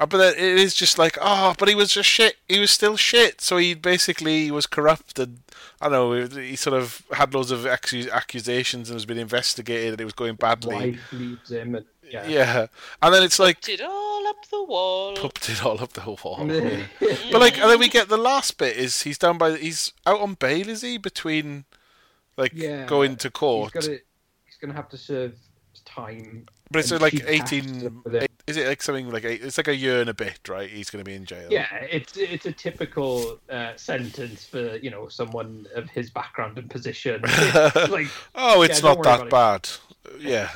Uh, but it is just like oh, but he was just shit. He was still shit. So he basically was corrupt, and I don't know. He sort of had loads of accu- accusations and was being investigated, and it was going badly. Wife leaves him, and yeah. Yeah, and then it's like Did all up the wall. pumped it all up the wall. *laughs* But like, and then we get the last bit is he's down by he's out on bail, is he? Between like Yeah, going to court, He's, gotta, he's gonna have to serve time. but it's like eighteen. to with it. Is it like something like eight, it's like a year and a bit, right? He's going to be in jail. Yeah, it's it's a typical uh, sentence for you know someone of his background and position. *laughs* It's like *laughs* Oh, it's Yeah, don't that bad. Yeah.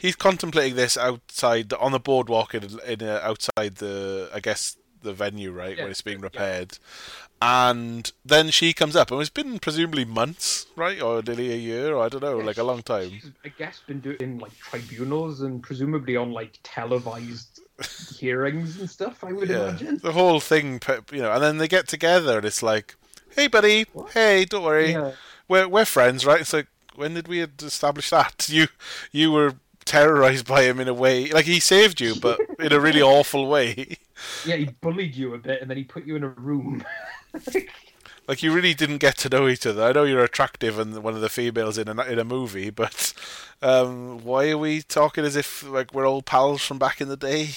He's contemplating this outside on the boardwalk in, in uh, outside the I guess the venue, right, Yeah, when it's being yeah. repaired. And then she comes up, and it's been presumably months, right, or nearly a year, or I don't know, like a long time. I guess been doing like tribunals and presumably on like televised *laughs* hearings and stuff. I would Yeah, imagine. the whole thing, you know, and then they get together, and it's like, "Hey, buddy, What? hey, don't worry, Yeah. we're we're friends, right?" It's like, when did we establish that? *laughs* You you were terrorized by him in a way, like he saved you, but in a really *laughs* awful way. Yeah, he bullied you a bit and then he put you in a room. *laughs* Like you really didn't get to know each other. I know you're attractive and one of the females in a in a movie, but Um, why are we talking as if like we're old pals from back in the day?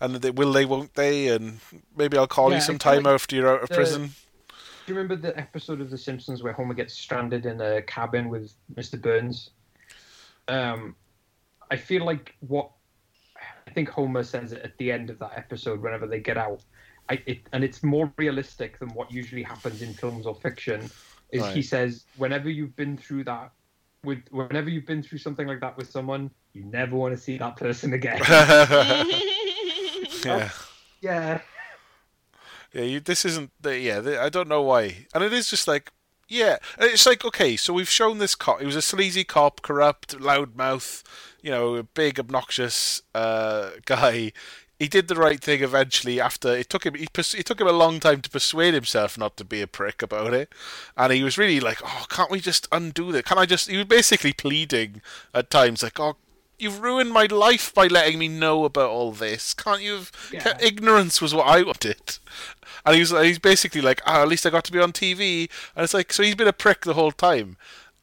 And they will they, won't they? And maybe I'll call Yeah, you sometime like after you're out of the- prison. Do you remember the episode of The Simpsons where Homer gets stranded in a cabin with Mr. Burns? Um, I feel like what I think Homer says it at the end of that episode, whenever they get out, I, it, and it's more realistic than what usually happens in films or fiction. Is he says, whenever you've been through that, with whenever you've been through something like that with someone, you never want to see that person again. *laughs* *laughs* yeah. Oh, yeah, Yeah, you, this isn't. The, yeah, the, I don't know why, and it is just like, yeah, and it's like okay, so we've shown this cop. He was a sleazy cop, corrupt, loudmouth, you know, a big obnoxious uh, guy. He did the right thing eventually. After it took him, he pers- it took him a long time to persuade himself not to be a prick about it, and he was really like, "Oh, can't we just undo that? Can I just?" He was basically pleading at times, like, "Oh, you've ruined my life by letting me know about all this. Can't you? Have, Yeah. Ignorance was what I wanted." And he's he's basically like, "Ah, at least I got to be on TV." And it's like, so he's been a prick the whole time,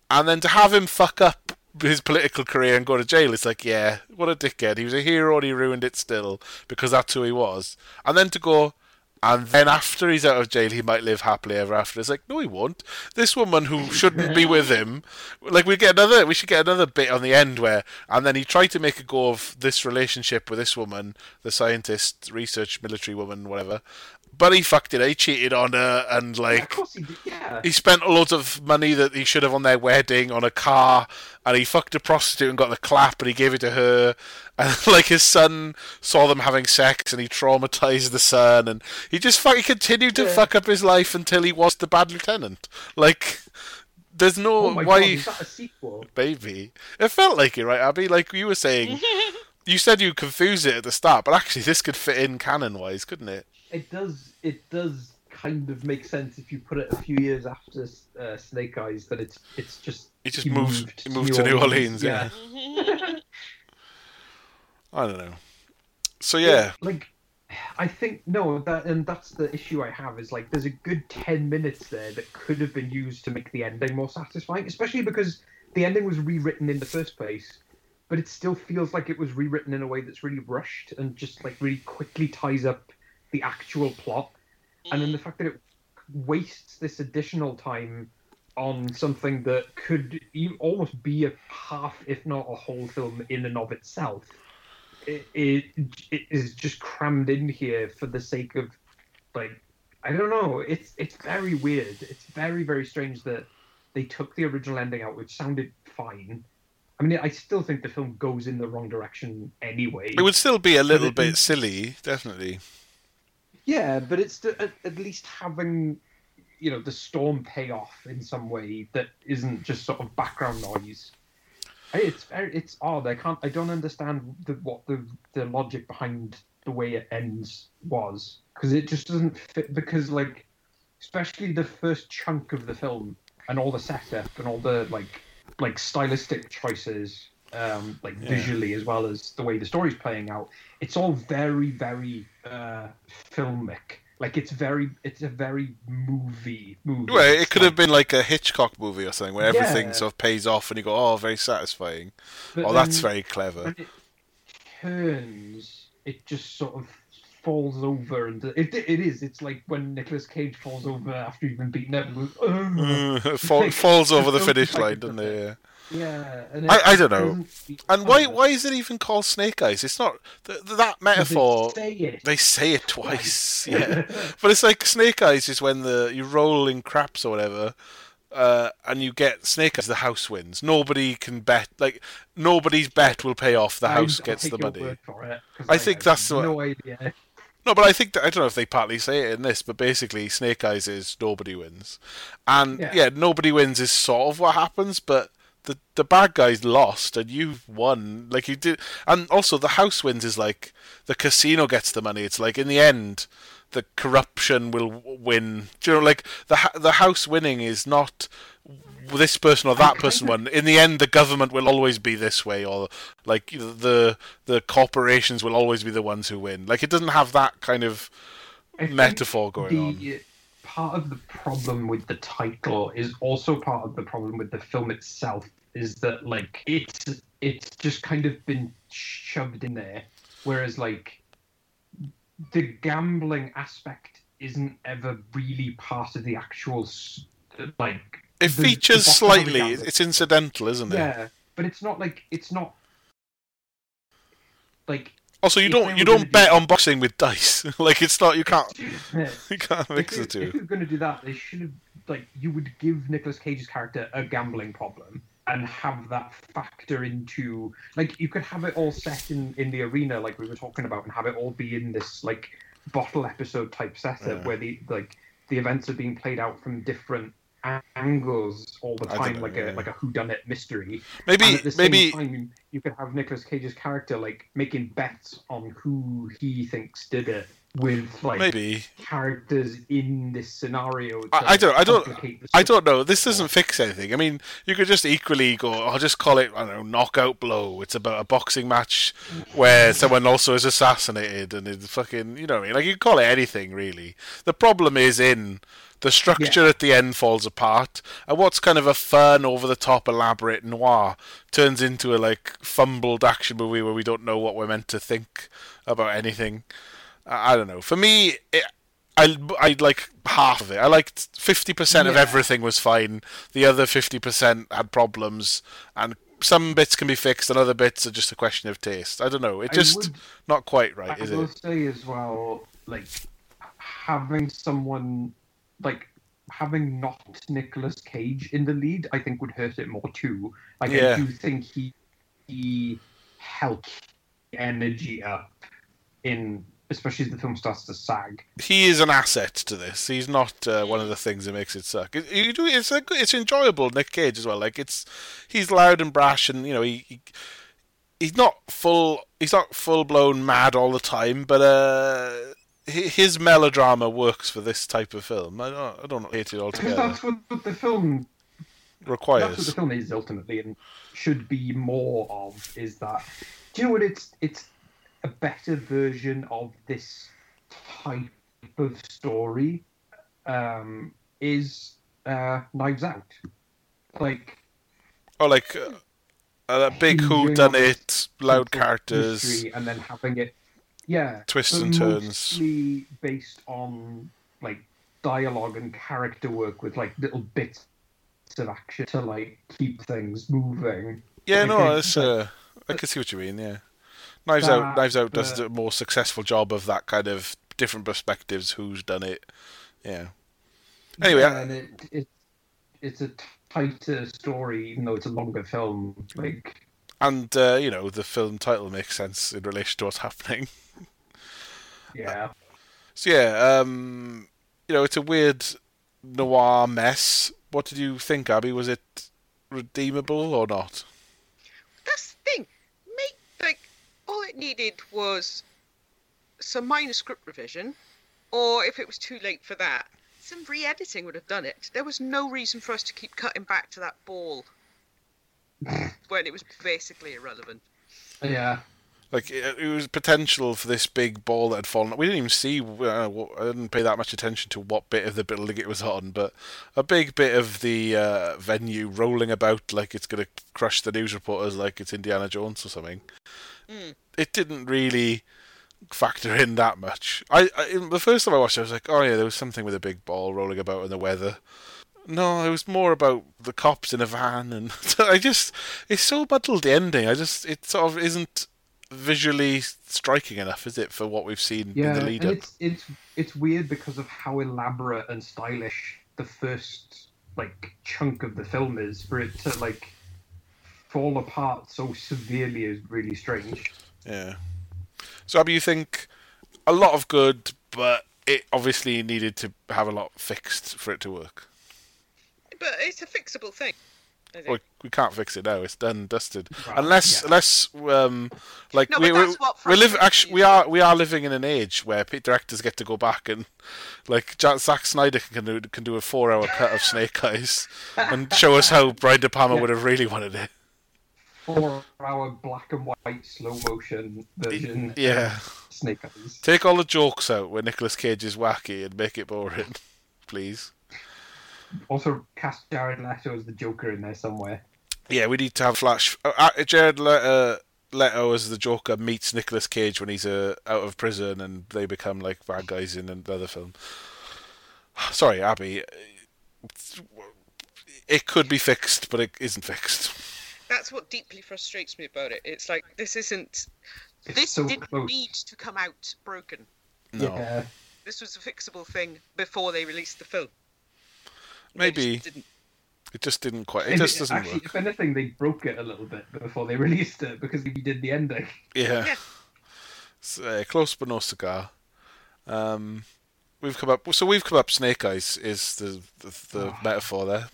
and then to have him fuck up his political career and go to jail, it's like, yeah, what a dickhead. He was a hero and he ruined it still because that's who he was. And then to go, and then after he's out of jail, he might live happily ever after. It's like, no, he won't. This woman who shouldn't be with him, like we get another, we should get another bit on the end where, and then he tried to make a go of this relationship with this woman, the scientist, research, military woman, whatever. But he fucked it. He cheated on her, and Yeah, like of course he did. Yeah, he spent loads of money that he should have on their wedding on a car, and he fucked a prostitute and got the clap, and he gave it to her. *laughs* And like his son saw them having sex, and he traumatized the son, and he just fuck, he continued to Yeah. fuck up his life until he was the bad lieutenant. Like, there's no oh my why. god, is that a sequel? Baby, it felt like it, right, Abby? Like you were saying, *laughs* you said you confused it at the start, but actually this could fit in canon-wise, couldn't it? It does. It does kind of make sense if you put it a few years after uh, Snake Eyes that it's it's just it just moves, moved to New Orleans. yeah. *laughs* I don't know. So yeah, like I think no, that and that's the issue I have is like there's a good ten minutes there that could have been used to make the ending more satisfying, especially because the ending was rewritten in the first place, but it still feels like it was rewritten in a way that's really rushed and just like really quickly ties up the actual plot, and then the mm. fact that it wastes this additional time on something that could e- almost be a half, if not a whole film in and of itself it, it, it is just crammed in here for the sake of like I don't know. It's it's very weird. It's very very strange that they took the original ending out, which sounded fine. I mean, I still think the film goes in the wrong direction anyway. it would still be a little bit silly, definitely. Yeah, but it's the, at, at least having you know the storm pay off in some way that isn't just sort of background noise. It's very, it's odd. I can't. I don't understand the, what the the logic behind the way it ends was because it just doesn't fit. Because like, especially the first chunk of the film and all the setup and all the like like stylistic choices, um, like Yeah. visually as well as the way the story's playing out. It's all very very uh, filmic. Like it's very, it's a very movie movie. Well, it could have been like a Hitchcock movie or something where everything Yeah. sort of pays off and you go, oh, very satisfying. but oh, that's very clever. it turns, it just sort of falls over, and it it is. It's like when Nicolas Cage falls over after he's been beaten up. And goes, "Ugh." Uh, *laughs* fall, falls over the the *laughs* finish line, doesn't it? *laughs* Yeah. Yeah, and I- I don't know. And why why is it even called Snake Eyes? It's not th- th- that 'Cause they metaphor. say it. They say it twice, yeah. *laughs* But it's like Snake Eyes is when the you roll in craps or whatever, uh, and you get Snake Eyes. The house wins. Nobody can bet. Like nobody's bet will pay off. The I- house gets the money. it, 'cause I think have that's what- no idea. No, but I think that I don't know if they partly say it in this, but basically Snake Eyes is nobody wins, and yeah, Yeah. nobody wins is sort of what happens, but. The, the bad guys lost and you've won. Like you did and also the house wins is like the casino gets the money. It's like in the end the corruption will win. Do you know like the the house winning is not this person or that person won. In the end the government will always be this way or like the the corporations will always be the ones who win. Like it doesn't have that kind of I metaphor going on. Part of the problem with the title is also part of the problem with the film itself is that like it's it's just kind of been shoved in there, whereas like the gambling aspect isn't ever really part of the actual like. It the- features the slightly. It's incidental, isn't it? Yeah, but it's not like it's not like Also, you don't you don't do- bet on boxing with dice. *laughs* like it's not you can't *laughs* you can't mix the two. If you're going to do that, they should have like you would give Nicolas Cage's character a gambling problem and have that factor into like you could have it all set in in the arena like we were talking about and have it all be in this like bottle episode type setup Yeah. where the like the events are being played out from different angles all the time know, like yeah. a like a whodunit mystery Maybe and at the same maybe time, you could have Nicolas Cage's character like making bets on who he thinks did it with like maybe characters in this scenario. I- I don't- I don't- I don't know. This doesn't fix anything. I mean, you could just equally go. I'll just call it. I don't know, knockout blow. It's about a boxing match where someone also is assassinated, and it's fucking. You know what I mean? Like you could call it anything really. The problem is in the structure at the end falls apart, and what's kind of a fun, over the top, elaborate noir turns into a like fumbled action movie where we don't know what we're meant to think about anything. I, I don't know. For me, it, I I like half of it. I liked fifty percent of everything was fine. The other fifty percent had problems, and some bits can be fixed, and other bits are just a question of taste. I don't know. It just would- not quite right, I is will it? say as well, like having someone like having not Nicolas Cage in the lead, I think would hurt it more too. Like Yeah. I do think he he helped the energy up in especially as the film starts to sag. He is an asset to this. He's not uh, one of the things that makes it suck. It, you do, it's a, it's enjoyable. Nick Cage as well. Like it's he's loud and brash, and you know he. he He's not full. He's not full blown mad all the time, but uh, his melodrama works for this type of film. I don't, I don't hate it Because altogether. that's what, the film that's what Requires. the film is ultimately and should be more of is that do you know what it's it's a better version of this type of story um is uh knives out like Or like uh, uh, big who done it, loud characters. and then having it yeah Twists and turns. mostly based on like dialogue and character work with like little bits of action to like keep things moving Yeah, I no, it's, uh, I can see what you mean. Yeah, Knives Out. that, Knives Out does uh, a more successful job of that kind of different perspectives. Who's done it? Yeah. Anyway, Yeah, I- and it, it it's a tighter story, even though it's a longer film. Like, and uh, you know the film title makes sense in relation to what's *laughs* happening. yeah, So yeah, um, you know, it's a weird noir mess. What did you think, Abby? Was it redeemable or not? That's the thing. Make like all it needed was some minor script revision, or if it was too late for that, some re-editing would have done it. There was no reason for us to keep cutting back to that ball *laughs* when it was basically irrelevant. yeah. Like it, it was potential for this big ball that had fallen. We didn't even see. Uh, I didn't pay that much attention to what bit of the building it was on, but a big bit of the uh, venue rolling about like it's going to crush the news reporters, like it's Indiana Jones or something. Mm. It didn't really factor in that much. I, I in the first time I watched, it, I was like, oh yeah, there was something with a big ball rolling about in the weather. No, it was more about the cops in a van, and *laughs* I just it's so muddled the ending. I just it sort of isn't visually striking enough, is it, for what we've seen Yeah, in the and lead up? it's it's it's weird because of how elaborate and stylish the first like chunk of the film is. For it to like fall apart so severely is really strange. Yeah. So, Abby, you think a lot of good, but it obviously needed to have a lot fixed for it to work. But it's a fixable thing. I. Well, we can't fix it now; it's done, dusted. Right, Unless, yeah. unless, um, like No, we we, we live. Actually, we are we are living in an age where p- directors get to go back and, like, Ja- Zack Snyder can do can do a four hour cut of Snake Eyes and show us how Brian De Palma Yeah. would have really wanted it. Four hour black and white slow motion version. Yeah. of Snake Eyes. Take all the jokes out where Nicolas Cage is wacky and make it boring, *laughs* please. Also cast Jared Leto as the Joker in there somewhere. yeah, we need to have flash. Uh, uh, Jared Leto, Leto as the Joker meets Nicolas Cage when he's uh, out of prison, and they become like bad guys in another film. *sighs* Sorry, Abby. It could be fixed, but it isn't fixed. That's what deeply frustrates me about it. It's like this isn't. It's this so didn't close. need to come out broken. No, Yeah. This was a fixable thing before they released the film. They maybe just didn't. it just didn't quite. It If just doesn't actually, work. If anything, they broke it a little bit before they *laughs* released it because we did the ending. Yeah. Yeah. It's, uh, close but no cigar. Um, we've come up. So we've come up. Snake Eyes is the the, the metaphor there.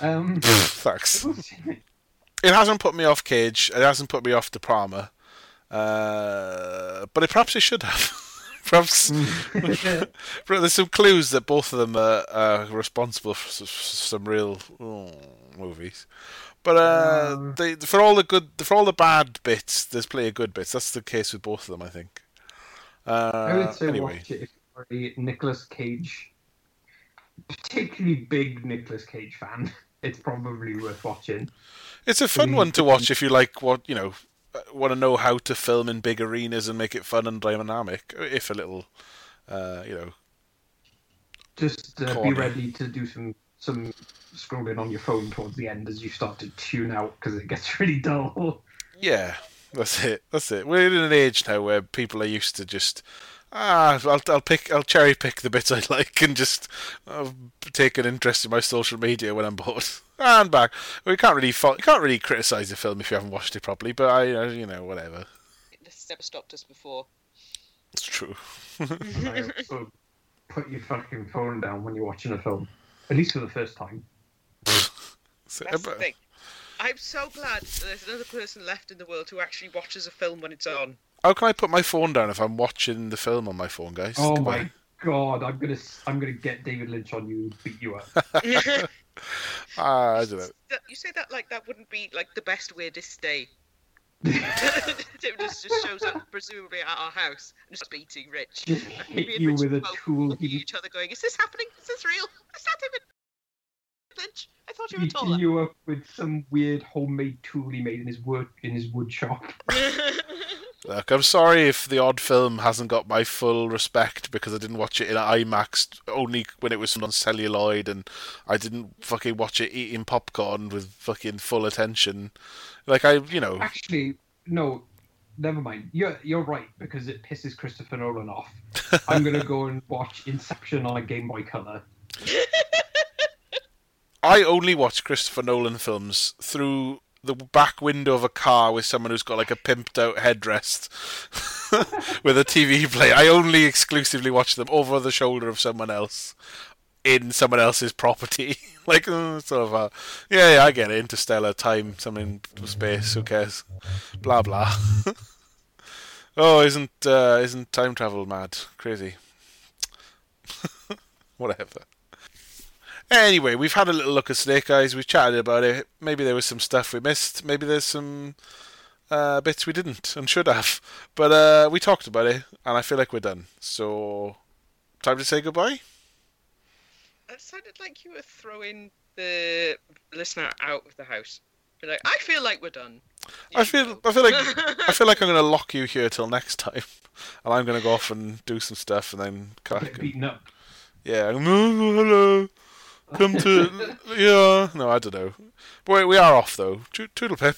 Um, Thanks. *laughs* It hasn't put me off Cage. It hasn't put me off De Palma. Uh, but it perhaps it should have. *laughs* perhaps *laughs* there's some clues that both of them are, are responsible for some real oh, movies. But uh, Um. they, for all the good, for all the bad bits, there's plenty of good bits. That's the case with both of them, I think. Uh, I would say anyway, watch it if you're a Nicolas Cage, particularly big Nicolas Cage fan. *laughs* It's probably worth watching. it's a fun one to watch if you like what you know, want to know how to film in big arenas and make it fun and dynamic. If a little, uh, you know, Just uh, be ready to do some some scrolling on your phone towards the end as you start to tune out because it gets *laughs* really dull. Yeah, that's it. That's it. We're in an age now where people are used to just ah, I'll I'll pick, I'll cherry pick the bits I *laughs* like and just uh, take an interest in my social media when I'm bored. *laughs* And back, we can't really fo- can't really criticize the film if you haven't watched it properly. But I, uh, you know, whatever. This has never stopped us before. It's true. *laughs* And put your fucking phone down when you're watching a film, at least for the first time. So, That's the thing. I'm so glad that there's another person left in the world who actually watches a film when it's on. How can I put my phone down if I'm watching the film on my phone, guys? Oh Come my on. god, I'm gonna I'm gonna get David Lynch on you and beat you up. *laughs* Ah, I don't know. *laughs* That- you say that like that wouldn't be like the best weirdest day. *laughs* David just just shows up presumably at our house and just beating Rich. Just Me hit and you Rich with a both tool. Looking at He each other, going, "Is this happening? Is this real? Is that David Lynch? I thought you were beating taller." you up with some weird homemade tool he made in his wood in his wood shop. Look, I'm sorry if the odd film hasn't got my full respect because I didn't watch it in IMAX only when it was on celluloid and I didn't fucking watch it eating popcorn with fucking full attention. Like I, you know, Actually, no, never mind. You're you're right because it pisses Christopher Nolan off. *laughs* I'm gonna go and watch Inception on a Game Boy Color. *laughs* I only watch Christopher Nolan films through the back window of a car with someone who's got like a pimped out headrest *laughs* with a TV play. I only exclusively watch them over the shoulder of someone else in someone else's property. *laughs* like uh, sort of a yeah, yeah, I get it. Interstellar, time, something space. Who cares? Blah blah. *laughs* oh, isn't uh, isn't time travel mad? Crazy. Whatever. Anyway, we've had a little look at Snake Eyes. We've chatted about it. Maybe there was some stuff we missed. Maybe there's some uh, bits we didn't and should have. But uh, we talked about it, and I feel like we're done. So, time to say goodbye. It sounded like you were throwing the listener out of the house. Be like, I feel like we're done. You I feel, go." I feel like, I feel like I'm going to lock you here till next time, *laughs* and I'm going to go off and do some stuff, and then Get crack. beaten up. Yeah, "Oh, *laughs* hello. Come to yeah. No, I don't know. But we- we are off though. Toodle pip.